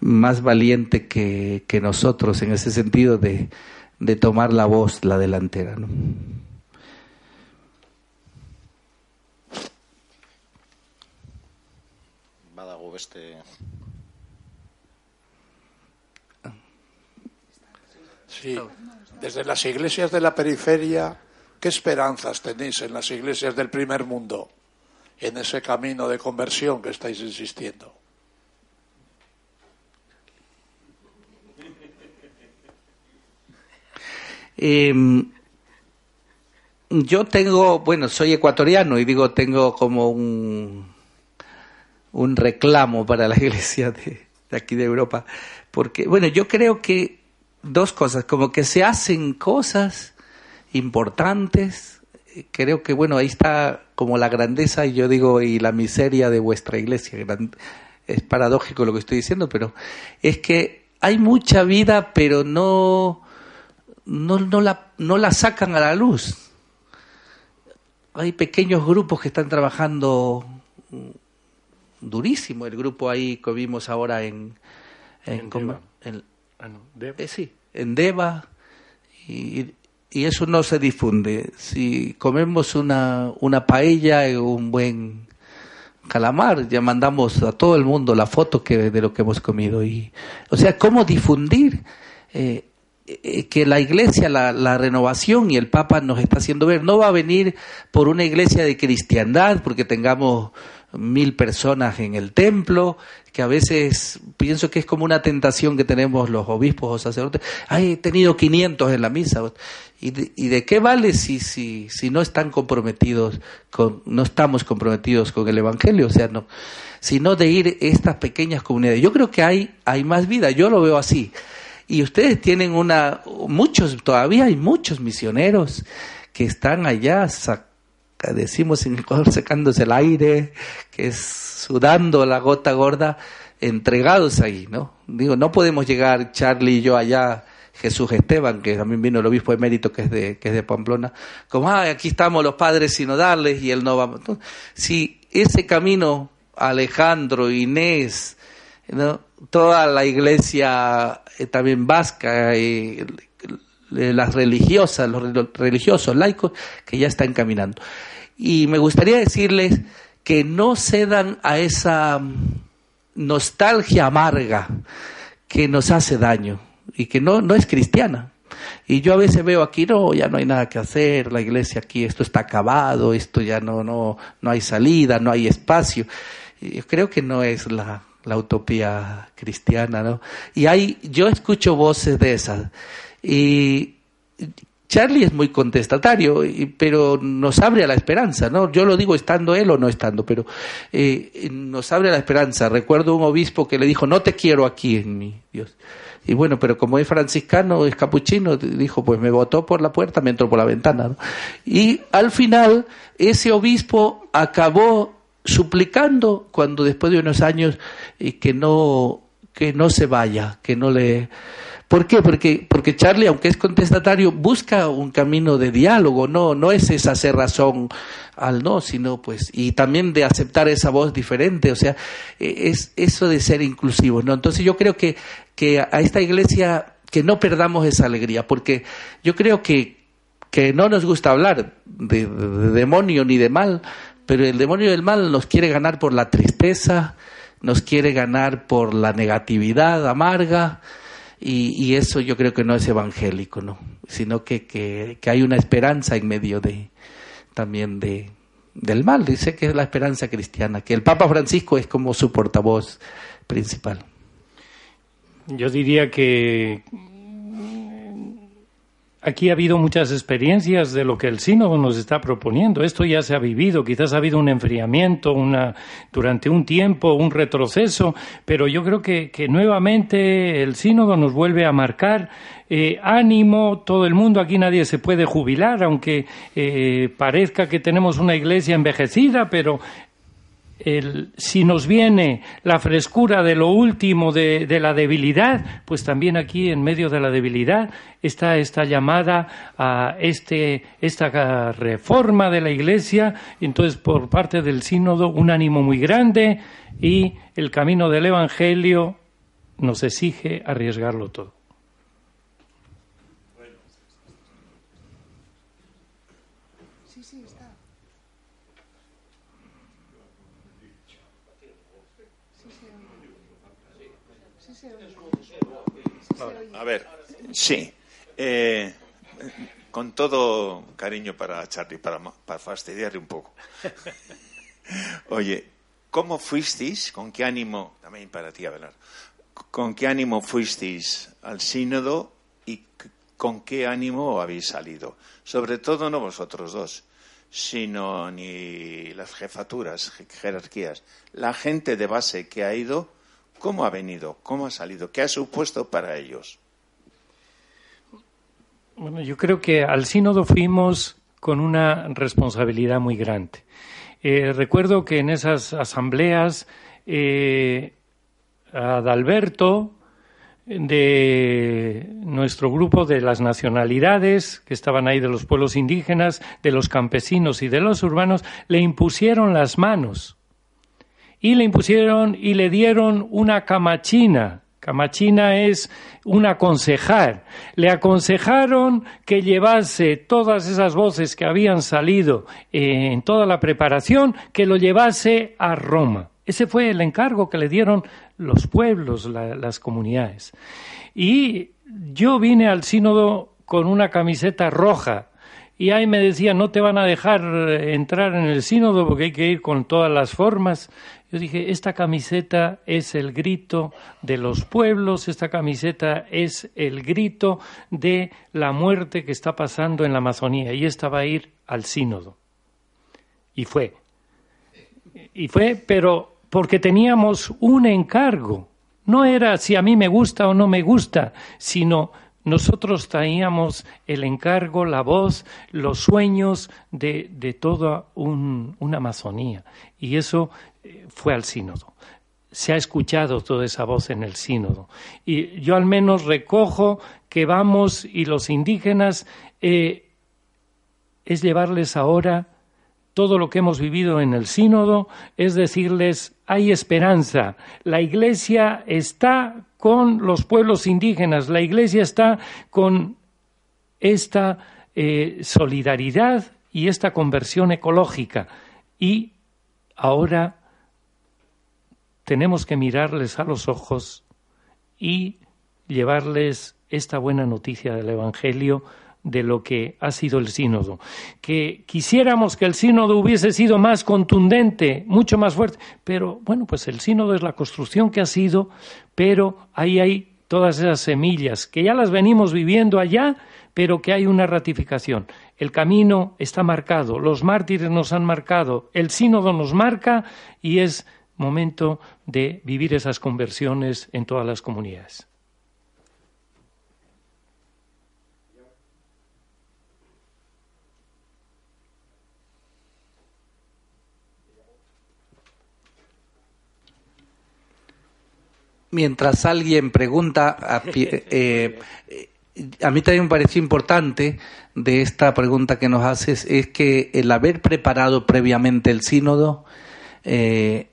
más valiente que nosotros en ese sentido de, de tomar la voz, la delantera. ¿no? este... Sí, desde las iglesias de la periferia, ¿qué esperanzas tenéis en las iglesias del primer mundo en ese camino de conversión que estáis insistiendo? Eh, yo tengo, bueno, soy ecuatoriano y digo, tengo como un, un reclamo para la (laughs) iglesia de, aquí de Europa, porque, bueno, yo creo que dos cosas, como que se hacen cosas importantes, creo que, bueno, ahí está como la grandeza y yo digo, y la miseria de vuestra iglesia, es paradójico lo que estoy diciendo, pero es que hay mucha vida, pero no no, no, la, no la sacan a la luz. Hay pequeños grupos que están trabajando durísimo. El grupo ahí que vimos ahora en... En, Deva. Ah, eh, sí, en Deva. Y, y, eso no se difunde. Si comemos una, una paella y un buen calamar, ya mandamos a todo el mundo la foto que, de lo que hemos comido. Y, o sea, ¿cómo difundir? Eh, que la iglesia, la, la, renovación y el Papa nos está haciendo ver, no va a venir por una iglesia de cristiandad, porque tengamos mil personas en el templo, que a veces pienso que es como una tentación que tenemos los obispos o sacerdotes. Ay, he tenido 500 en la misa. ¿Y de, y de qué vale si, si, si no están comprometidos con, no estamos comprometidos con el Evangelio? O sea, no, sino de ir a estas pequeñas comunidades. Yo creo que hay, hay más vida, yo lo veo así. Y ustedes tienen una, muchos, todavía hay muchos misioneros que están allá, decimos en Ecuador, secándose el aire, que es sudando la gota gorda, entregados ahí, ¿no? Digo, no podemos llegar Charlie y yo allá, Jesús Esteban, que también vino el obispo de mérito que es de, que es de Pamplona, como, ah, aquí estamos los padres sinodales y él no va. Si ese camino, Alejandro, Inés, ¿no? Toda la iglesia eh, también vasca, y las religiosas, los religiosos, laicos, que ya están caminando. Y me gustaría decirles que no cedan a esa nostalgia amarga que nos hace daño y que no, no es cristiana. Y yo a veces veo aquí, no, ya no hay nada que hacer, la iglesia aquí, esto está acabado, esto ya no, no, no hay salida, no hay espacio. Yo creo que no es la, la utopía cristiana, ¿no? Y hay, yo escucho voces de esas. Y Charlie es muy contestatario, pero nos abre a la esperanza, ¿no? Yo lo digo estando él o no estando, pero eh, nos abre a la esperanza. Recuerdo un obispo que le dijo, no te quiero aquí en mi Dios. Y bueno, pero como es franciscano, es capuchino, dijo, pues me votó por la puerta, me entró por la ventana. Y al final, ese obispo acabó suplicando cuando después de unos años que no que no se vaya, que no le ¿Por qué? Porque, porque Charlie, aunque es contestatario, busca un camino de diálogo, no, no es esa razón al no, sino pues, y también de aceptar esa voz diferente, o sea, e, es eso de ser inclusivos, ¿no? Entonces yo creo que, que a esta iglesia, que no perdamos esa alegría, porque yo creo que, que no nos gusta hablar de demonio ni de mal, pero el demonio del mal nos quiere ganar por la tristeza, nos quiere ganar por la negatividad amarga, y, eso yo creo que no es evangélico, ¿no? Sino que, que, hay una esperanza en medio de también de, del mal. Dice que es la esperanza cristiana, que el Papa Francisco es como su portavoz principal. Yo diría que Aquí ha habido muchas experiencias de lo que el sínodo nos está proponiendo. Esto ya se ha vivido. Quizás ha habido un enfriamiento una, durante un tiempo, un retroceso, pero yo creo que, nuevamente el sínodo nos vuelve a marcar eh, ánimo. Todo el mundo, aquí nadie se puede jubilar, aunque eh, parezca que tenemos una iglesia envejecida, pero si nos viene la frescura de lo último de, la debilidad, pues también aquí en medio de la debilidad está esta llamada a este, esta reforma de la Iglesia, entonces por parte del sínodo un ánimo muy grande y el camino del Evangelio nos exige arriesgarlo todo. A ver, sí. Eh, con todo cariño para Charlie, para, para fastidiarle un poco. (laughs) Oye, ¿cómo fuisteis? ¿Con qué ánimo? También para ti, Abelar. ¿Con qué ánimo fuisteis al sínodo y con qué ánimo habéis salido? Sobre todo no vosotros dos, sino ni las jefaturas, jerarquías, la gente de base que ha ido, ¿cómo ha venido? ¿Cómo ha salido? ¿Qué ha supuesto para ellos? Bueno, yo creo que al sínodo fuimos con una responsabilidad muy grande. Eh, recuerdo que en esas asambleas eh, Adalberto de nuestro grupo de las nacionalidades que estaban ahí de los pueblos indígenas, de los campesinos y de los urbanos, le impusieron las manos y le impusieron y le dieron una camachina Camachina es un aconsejar. Le aconsejaron que llevase todas esas voces que habían salido en toda la preparación, que lo llevase a Roma. Ese fue el encargo que le dieron los pueblos, las comunidades. Y yo vine al sínodo con una camiseta roja y ahí me decía, no te van a dejar entrar en el sínodo porque hay que ir con todas las formas. Yo dije, esta camiseta es el grito de los pueblos, esta camiseta es el grito de la muerte que está pasando en la Amazonía y esta va a ir al sínodo. Y fue. Y fue, pero porque teníamos un encargo. No era si a mí me gusta o no me gusta, sino nosotros traíamos el encargo, la voz, los sueños de, de toda una Amazonía. Y eso fue al sínodo. Se ha escuchado toda esa voz en el sínodo. Y yo al menos recojo que vamos y los indígenas eh, es llevarles ahora todo lo que hemos vivido en el sínodo, es decirles, hay esperanza, la Iglesia está con los pueblos indígenas, la Iglesia está con esta eh, solidaridad y esta conversión ecológica. Y ahora tenemos que mirarles a los ojos y llevarles esta buena noticia del Evangelio de lo que ha sido el sínodo. Que quisiéramos que el sínodo hubiese sido más contundente, mucho más fuerte, pero bueno, pues el sínodo es la construcción que ha sido, pero ahí hay todas esas semillas que ya las venimos viviendo allá, pero que hay una ratificación. El camino está marcado, los mártires nos han marcado, el sínodo nos marca y es momento de vivir esas conversiones en todas las comunidades. mientras alguien pregunta, a, (laughs) eh, a mí también me pareció importante de esta pregunta que nos haces, es que el haber preparado previamente el sínodo, eh,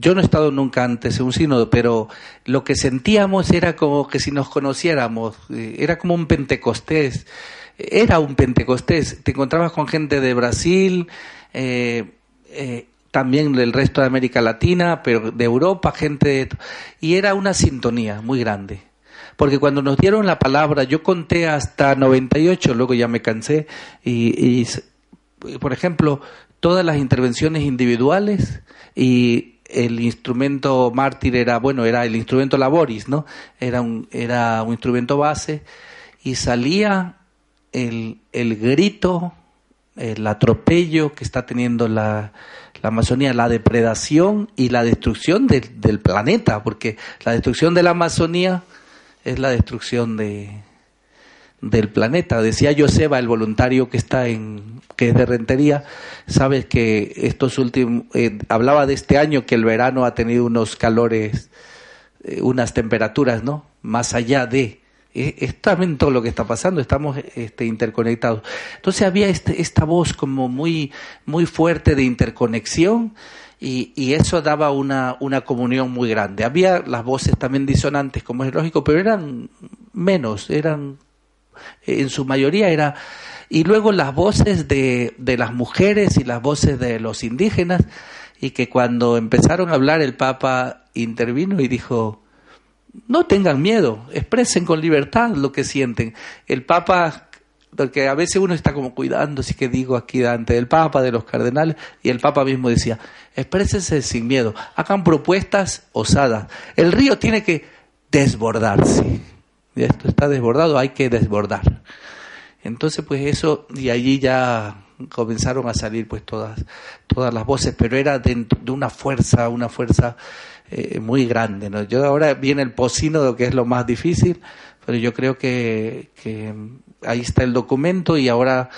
yo no he estado nunca antes en un sínodo, pero lo que sentíamos era como que si nos conociéramos, eh, era como un Pentecostés, era un Pentecostés, te encontrabas con gente de Brasil, eh, también del resto de América Latina, pero de Europa, gente de... Y era una sintonía muy grande. Porque cuando nos dieron la palabra, yo conté hasta 98, luego ya me cansé, y, por ejemplo, todas las intervenciones individuales y el instrumento mártir era, bueno, era el instrumento laboris, ¿no? Era un, era un instrumento base y salía el, el grito, el atropello que está teniendo la, la Amazonía, la depredación y la destrucción del planeta, porque la destrucción de la Amazonía es la destrucción de, del planeta. Decía Joseba, el voluntario que está en, que es de Rentería, sabes que estos últimos, eh, hablaba de este año que el verano ha tenido unos calores, eh, unas temperaturas, ¿no? Más allá de, es también todo lo que está pasando, estamos este, interconectados. Entonces había este, esta voz como muy, muy fuerte de interconexión y, y eso daba una, una comunión muy grande. Había las voces también disonantes, como es lógico, pero eran menos, eran, en su mayoría era, y luego las voces de, de las mujeres y las voces de los indígenas, y que cuando empezaron a hablar el Papa intervino y dijo, no tengan miedo, expresen con libertad lo que sienten. El Papa, porque a veces uno está como cuidando, si que digo aquí delante del Papa, de los cardenales, y el Papa mismo decía, exprésense sin miedo, hagan propuestas osadas. El río tiene que desbordarse. Esto está desbordado, hay que desbordar. Entonces, pues eso, y allí ya comenzaron a salir pues todas, todas las voces, pero era de una fuerza, una fuerza eh, muy grande. ¿no? Yo ahora viene el posínodo, que es lo más difícil, pero yo creo que, que ahí está el documento y ahora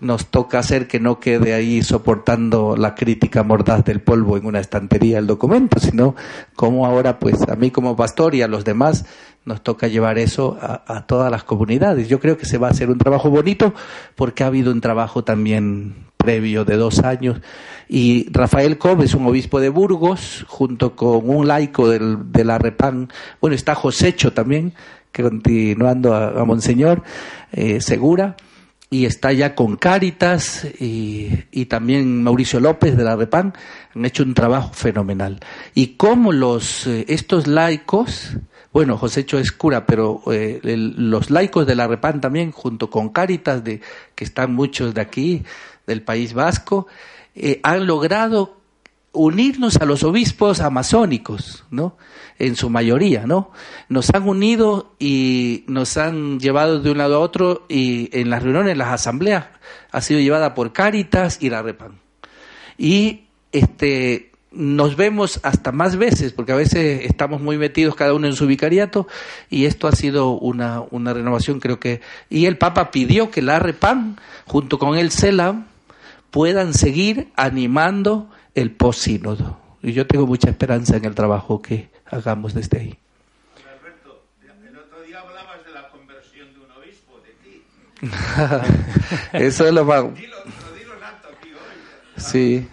nos toca hacer que no quede ahí soportando la crítica mordaz del polvo en una estantería el documento, sino como ahora, pues a mí como pastor y a los demás nos toca llevar eso a, todas las comunidades. Yo creo que se va a hacer un trabajo bonito porque ha habido un trabajo también previo de dos años. Y Rafael Cobb es un obispo de Burgos, junto con un laico del, de la Repan. Bueno, está Josécho también, continuando a, Monseñor eh, Segura. Y está ya con Cáritas y, y, también Mauricio López de la Repan. Han hecho un trabajo fenomenal. Y cómo los, eh, estos laicos, bueno, Josécho es cura, pero eh, los laicos de la Repan también, junto con Cáritas, de, que están muchos de aquí, del País Vasco, eh, han logrado unirnos a los obispos amazónicos, ¿no? En su mayoría, ¿no? Nos han unido y nos han llevado de un lado a otro y en las reuniones, en las asambleas, ha sido llevada por Cáritas y la Repan. Y este nos vemos hasta más veces, porque a veces estamos muy metidos cada uno en su vicariato, y esto ha sido una, una renovación, creo que. Y el Papa pidió que la Repan, junto con el CELAM, puedan seguir animando el posínodo. Y yo tengo mucha esperanza en el trabajo que hagamos desde ahí. Alberto, el otro día hablabas de la conversión de un obispo, de ti. (laughs) Eso es lo más... Sí.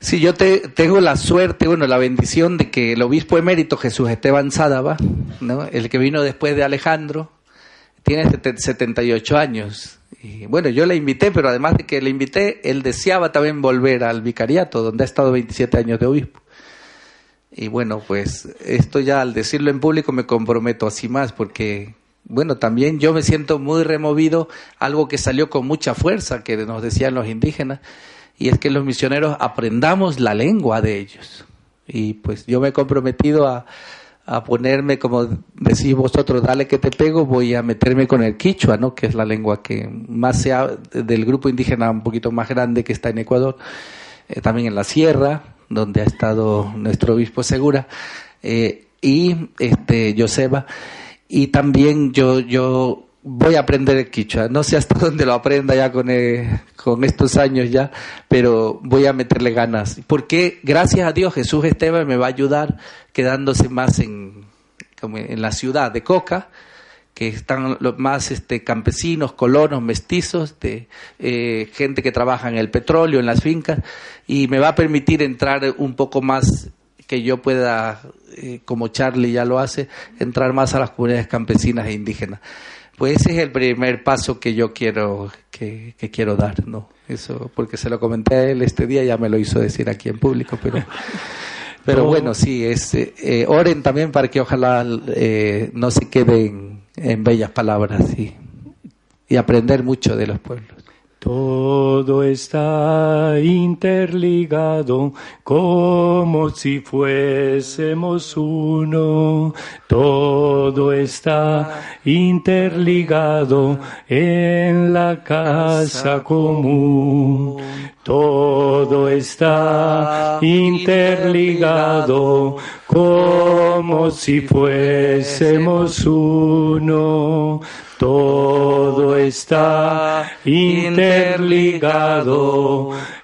Sí, yo te, tengo la suerte, bueno, la bendición de que el obispo emérito Jesús Esteban Sádava, ¿no? el que vino después de Alejandro, tiene 78 años. Bueno, yo le invité, pero además de que le invité, él deseaba también volver al vicariato, donde ha estado 27 años de obispo. Y bueno, pues esto ya al decirlo en público me comprometo así más, porque bueno, también yo me siento muy removido, algo que salió con mucha fuerza, que nos decían los indígenas, y es que los misioneros aprendamos la lengua de ellos. Y pues yo me he comprometido a, a ponerme, como decís vosotros, dale que te pego, voy a meterme con el quichua, ¿no? que es la lengua que más se ha, del grupo indígena un poquito más grande que está en Ecuador, eh, también en la sierra, donde ha estado nuestro obispo Segura, eh, y este Joseba, y también yo, yo voy a aprender el quichua. No sé hasta (laughs) dónde lo aprenda ya con, eh, con estos años ya, pero voy a meterle ganas. Porque gracias a Dios Jesús Esteban me va a ayudar quedándose más en, en la ciudad de Coca, que están los más este, campesinos, colonos, mestizos, de eh, gente que trabaja en el petróleo, en las fincas, y me va a permitir entrar un poco más que yo pueda, eh, como Charlie ya lo hace, entrar más a las comunidades campesinas e indígenas. Pues ese es el primer paso que yo quiero que, quiero dar, ¿no? Eso porque se lo comenté a él este día, ya me lo hizo decir aquí en público, pero (laughs) pero bueno, sí, es eh, oren también para que ojalá eh, no se queden en bellas palabras y, y aprender mucho de los pueblos. Todo está interligado como si fuésemos uno. Todo está interligado en la casa común. Todo está interligado como si fuésemos uno todo está interligado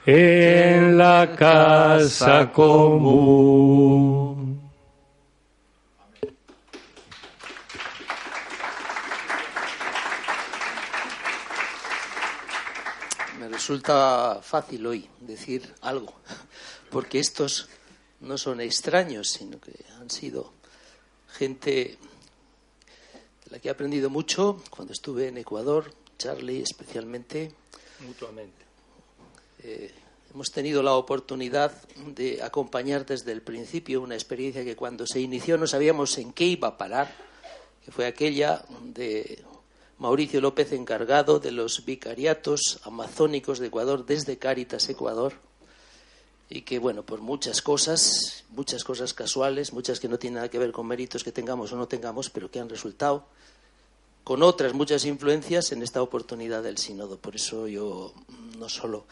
en la casa común. Me resulta fácil hoy decir algo, (laughs) porque estos no son extraños, sino que han sido gente la que he aprendido mucho cuando estuve en Ecuador, Charlie especialmente. Mutuamente. Eh, hemos tenido la oportunidad de acompañar desde el principio una experiencia que cuando se inició no sabíamos en qué iba a parar, que fue aquella de Mauricio López encargado de los vicariatos amazónicos de Ecuador desde Cáritas, Ecuador, y que, bueno, por muchas cosas, muchas cosas casuales, muchas que no tienen nada que ver con méritos que tengamos o no tengamos, pero que han resultado con otras muchas influencias en esta oportunidad del sínodo. Por eso yo no solo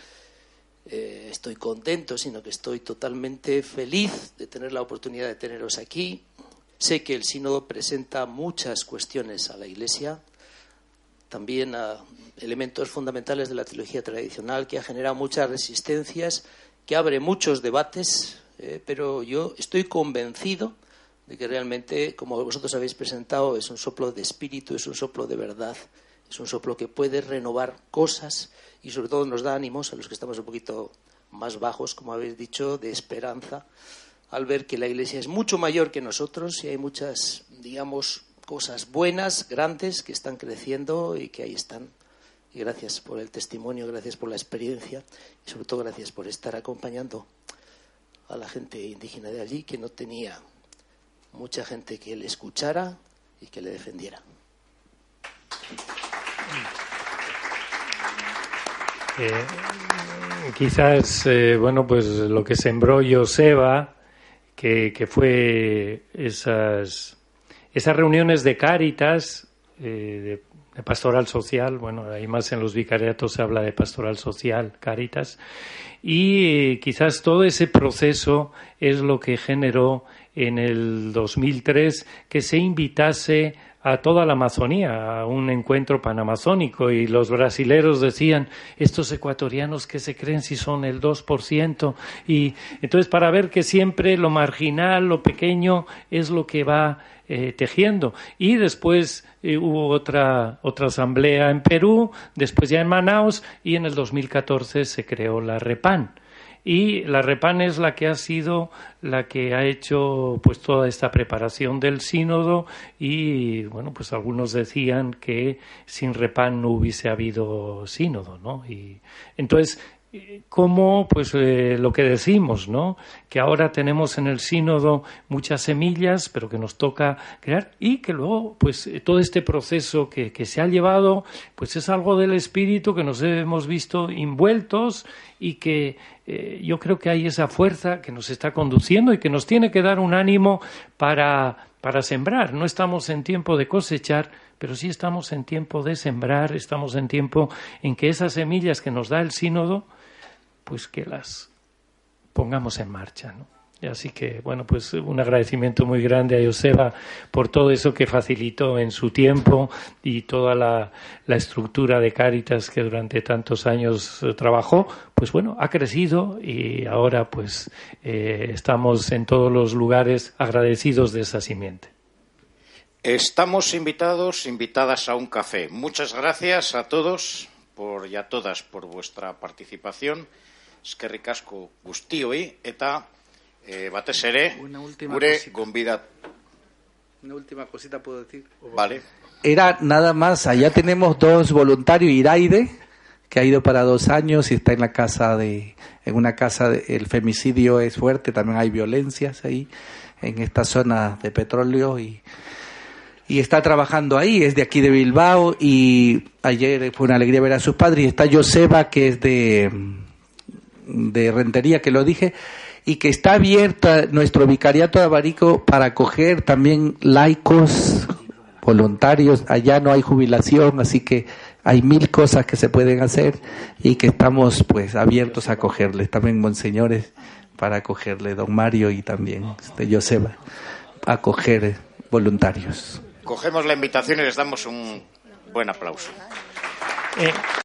eh, estoy contento, sino que estoy totalmente feliz de tener la oportunidad de teneros aquí. Sé que el sínodo presenta muchas cuestiones a la Iglesia, también a elementos fundamentales de la teología tradicional, que ha generado muchas resistencias que abre muchos debates, eh, pero yo estoy convencido de que realmente, como vosotros habéis presentado, es un soplo de espíritu, es un soplo de verdad, es un soplo que puede renovar cosas y sobre todo nos da ánimos a los que estamos un poquito más bajos, como habéis dicho, de esperanza, al ver que la Iglesia es mucho mayor que nosotros y hay muchas, digamos, cosas buenas, grandes, que están creciendo y que ahí están y gracias por el testimonio, gracias por la experiencia y sobre todo gracias por estar acompañando a la gente indígena de allí que no tenía mucha gente que le escuchara y que le defendiera. Eh, quizás, eh, bueno, pues lo que sembró Joseba, que, que fue esas, esas reuniones de Cáritas, eh, de, pastoral social, bueno, ahí más en los vicariatos se habla de pastoral social, Cáritas, y quizás todo ese proceso es lo que generó en el 2003 que se invitase a toda la Amazonía, a un encuentro panamazónico, y los brasileros decían, estos ecuatorianos que se creen si son el 2%, y entonces para ver que siempre lo marginal, lo pequeño, es lo que va eh, tejiendo. Y después eh, hubo otra, otra asamblea en Perú, después ya en Manaus, y en el 2014 se creó la REPAN y la Repan es la que ha sido la que ha hecho pues toda esta preparación del sínodo y bueno pues algunos decían que sin Repan no hubiese habido sínodo no y entonces como pues eh, lo que decimos, ¿no? Que ahora tenemos en el sínodo muchas semillas, pero que nos toca crear y que luego pues eh, todo este proceso que, que se ha llevado pues es algo del espíritu que nos hemos visto envueltos y que eh, yo creo que hay esa fuerza que nos está conduciendo y que nos tiene que dar un ánimo para, para sembrar. No estamos en tiempo de cosechar, pero sí estamos en tiempo de sembrar, estamos en tiempo en que esas semillas que nos da el sínodo, pues que las pongamos en marcha, ¿no? Así que, bueno, pues un agradecimiento muy grande a Joseba por todo eso que facilitó en su tiempo y toda la, estructura de Cáritas que durante tantos años eh, trabajó, pues bueno, ha crecido y ahora pues eh, estamos en todos los lugares agradecidos de esa simiente. Estamos invitados, invitadas a un café. Muchas gracias a todos por, y a todas por vuestra participación. Eskerrik asko guztioi eta eh, batez ere gure gonbidat. Una última cosita puedo decir. Vale. Era nada más, allá tenemos dos voluntarios, Iraide, que ha ido para dos años y está en la casa de, en una casa, de, el femicidio es fuerte, también hay violencias ahí, en esta zona de petróleo y, y está trabajando ahí, es de aquí de Bilbao y ayer fue una alegría ver a sus padres y está Joseba que es de de Rentería, que lo dije, y que está abierta nuestro vicariato de Abarico para acoger también laicos voluntarios. Allá no hay jubilación, así que hay mil cosas que se pueden hacer y que estamos pues abiertos a acogerles. También monseñores para acogerle, don Mario y también este, Joseba, acoger voluntarios. Cogemos la invitación y les damos un buen aplauso. Eh,